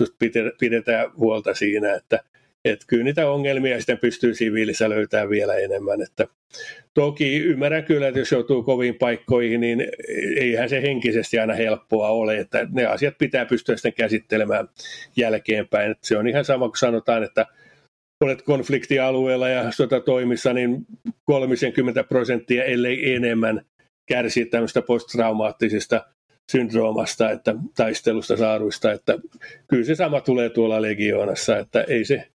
pidetään huolta siinä, että että kyllä niitä ongelmia sitten pystyy siviilissä löytämään vielä enemmän. Että toki ymmärrän kyllä, että jos joutuu koviin paikkoihin, niin eihän se henkisesti aina helppoa ole, että ne asiat pitää pystyä sitten käsittelemään jälkeenpäin. Että se on ihan sama kuin sanotaan, että olet konfliktialueella ja sotatoimissa, niin 30 prosenttia, ellei enemmän, kärsii tämmöistä posttraumaattisesta syndroomasta, että taistelusta saaruista, että kyllä se sama tulee tuolla legioonassa, että ei se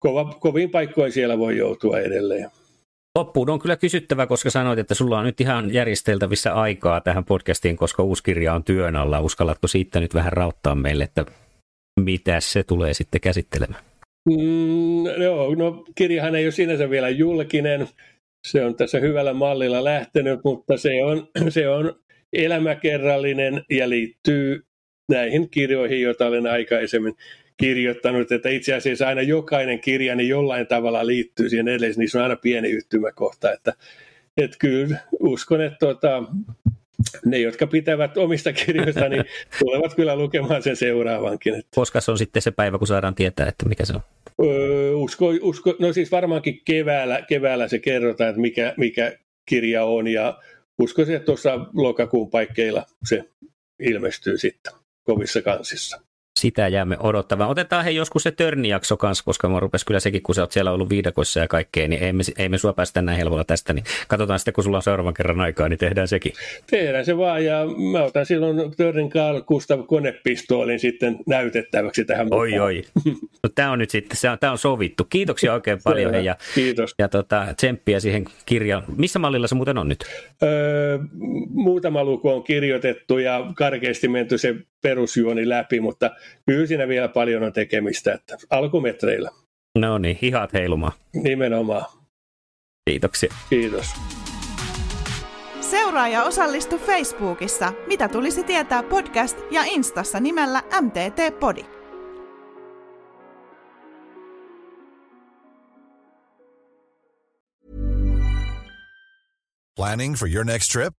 kova, koviin paikkoihin siellä voi joutua edelleen. Loppuun on kyllä kysyttävä, koska sanoit, että sulla on nyt ihan järjesteltävissä aikaa tähän podcastiin, koska uusi kirja on työn alla. Uskallatko siitä nyt vähän rauttaa meille, että mitä se tulee sitten käsittelemään? Mm, joo, no kirjahan ei ole sinänsä vielä julkinen. Se on tässä hyvällä mallilla lähtenyt, mutta se on, [CLEARS THROAT] se on elämäkerrallinen ja liittyy näihin kirjoihin, joita olen aikaisemmin kirjoittanut, että itse asiassa aina jokainen kirja niin jollain tavalla liittyy siihen edelleen, niin se on aina pieni yhtymäkohta, että, että kyllä uskon, että tuota, ne, jotka pitävät omista kirjoista, niin [LAUGHS] tulevat kyllä lukemaan sen seuraavankin. Että. Koska se on sitten se päivä, kun saadaan tietää, että mikä se on? Öö, usko, usko, no siis varmaankin keväällä, keväällä se kerrotaan, että mikä, mikä kirja on, ja uskoisin, että tuossa lokakuun paikkeilla se ilmestyy sitten kovissa kansissa sitä jäämme odottamaan. Otetaan hei joskus se törnijakso kanssa, koska mä rupesi kyllä sekin, kun sä oot siellä ollut viidakoissa ja kaikkea, niin ei me, ei me sua päästä näin helpolla tästä, niin katsotaan sitten, kun sulla on seuraavan kerran aikaa, niin tehdään sekin. Tehdään se vaan, ja mä otan silloin Törnin Carl Gustav konepistoolin sitten näytettäväksi tähän mukaan. Oi, oi. No tämä on nyt sitten, se on, tämä on sovittu. Kiitoksia oikein [LAUGHS] paljon, hei, ja, Kiitos. ja tota, tsemppiä siihen kirjaan. Missä mallilla se muuten on nyt? Öö, muutama luku on kirjoitettu ja karkeasti menty se perusjuoni läpi, mutta kyllä siinä vielä paljon on tekemistä, että alkumetreillä. No niin, hihat heilumaan. Nimenomaan. Kiitoksia. Kiitos. Seuraa ja osallistu Facebookissa, mitä tulisi tietää podcast ja Instassa nimellä MTT Podi. Planning for your next trip?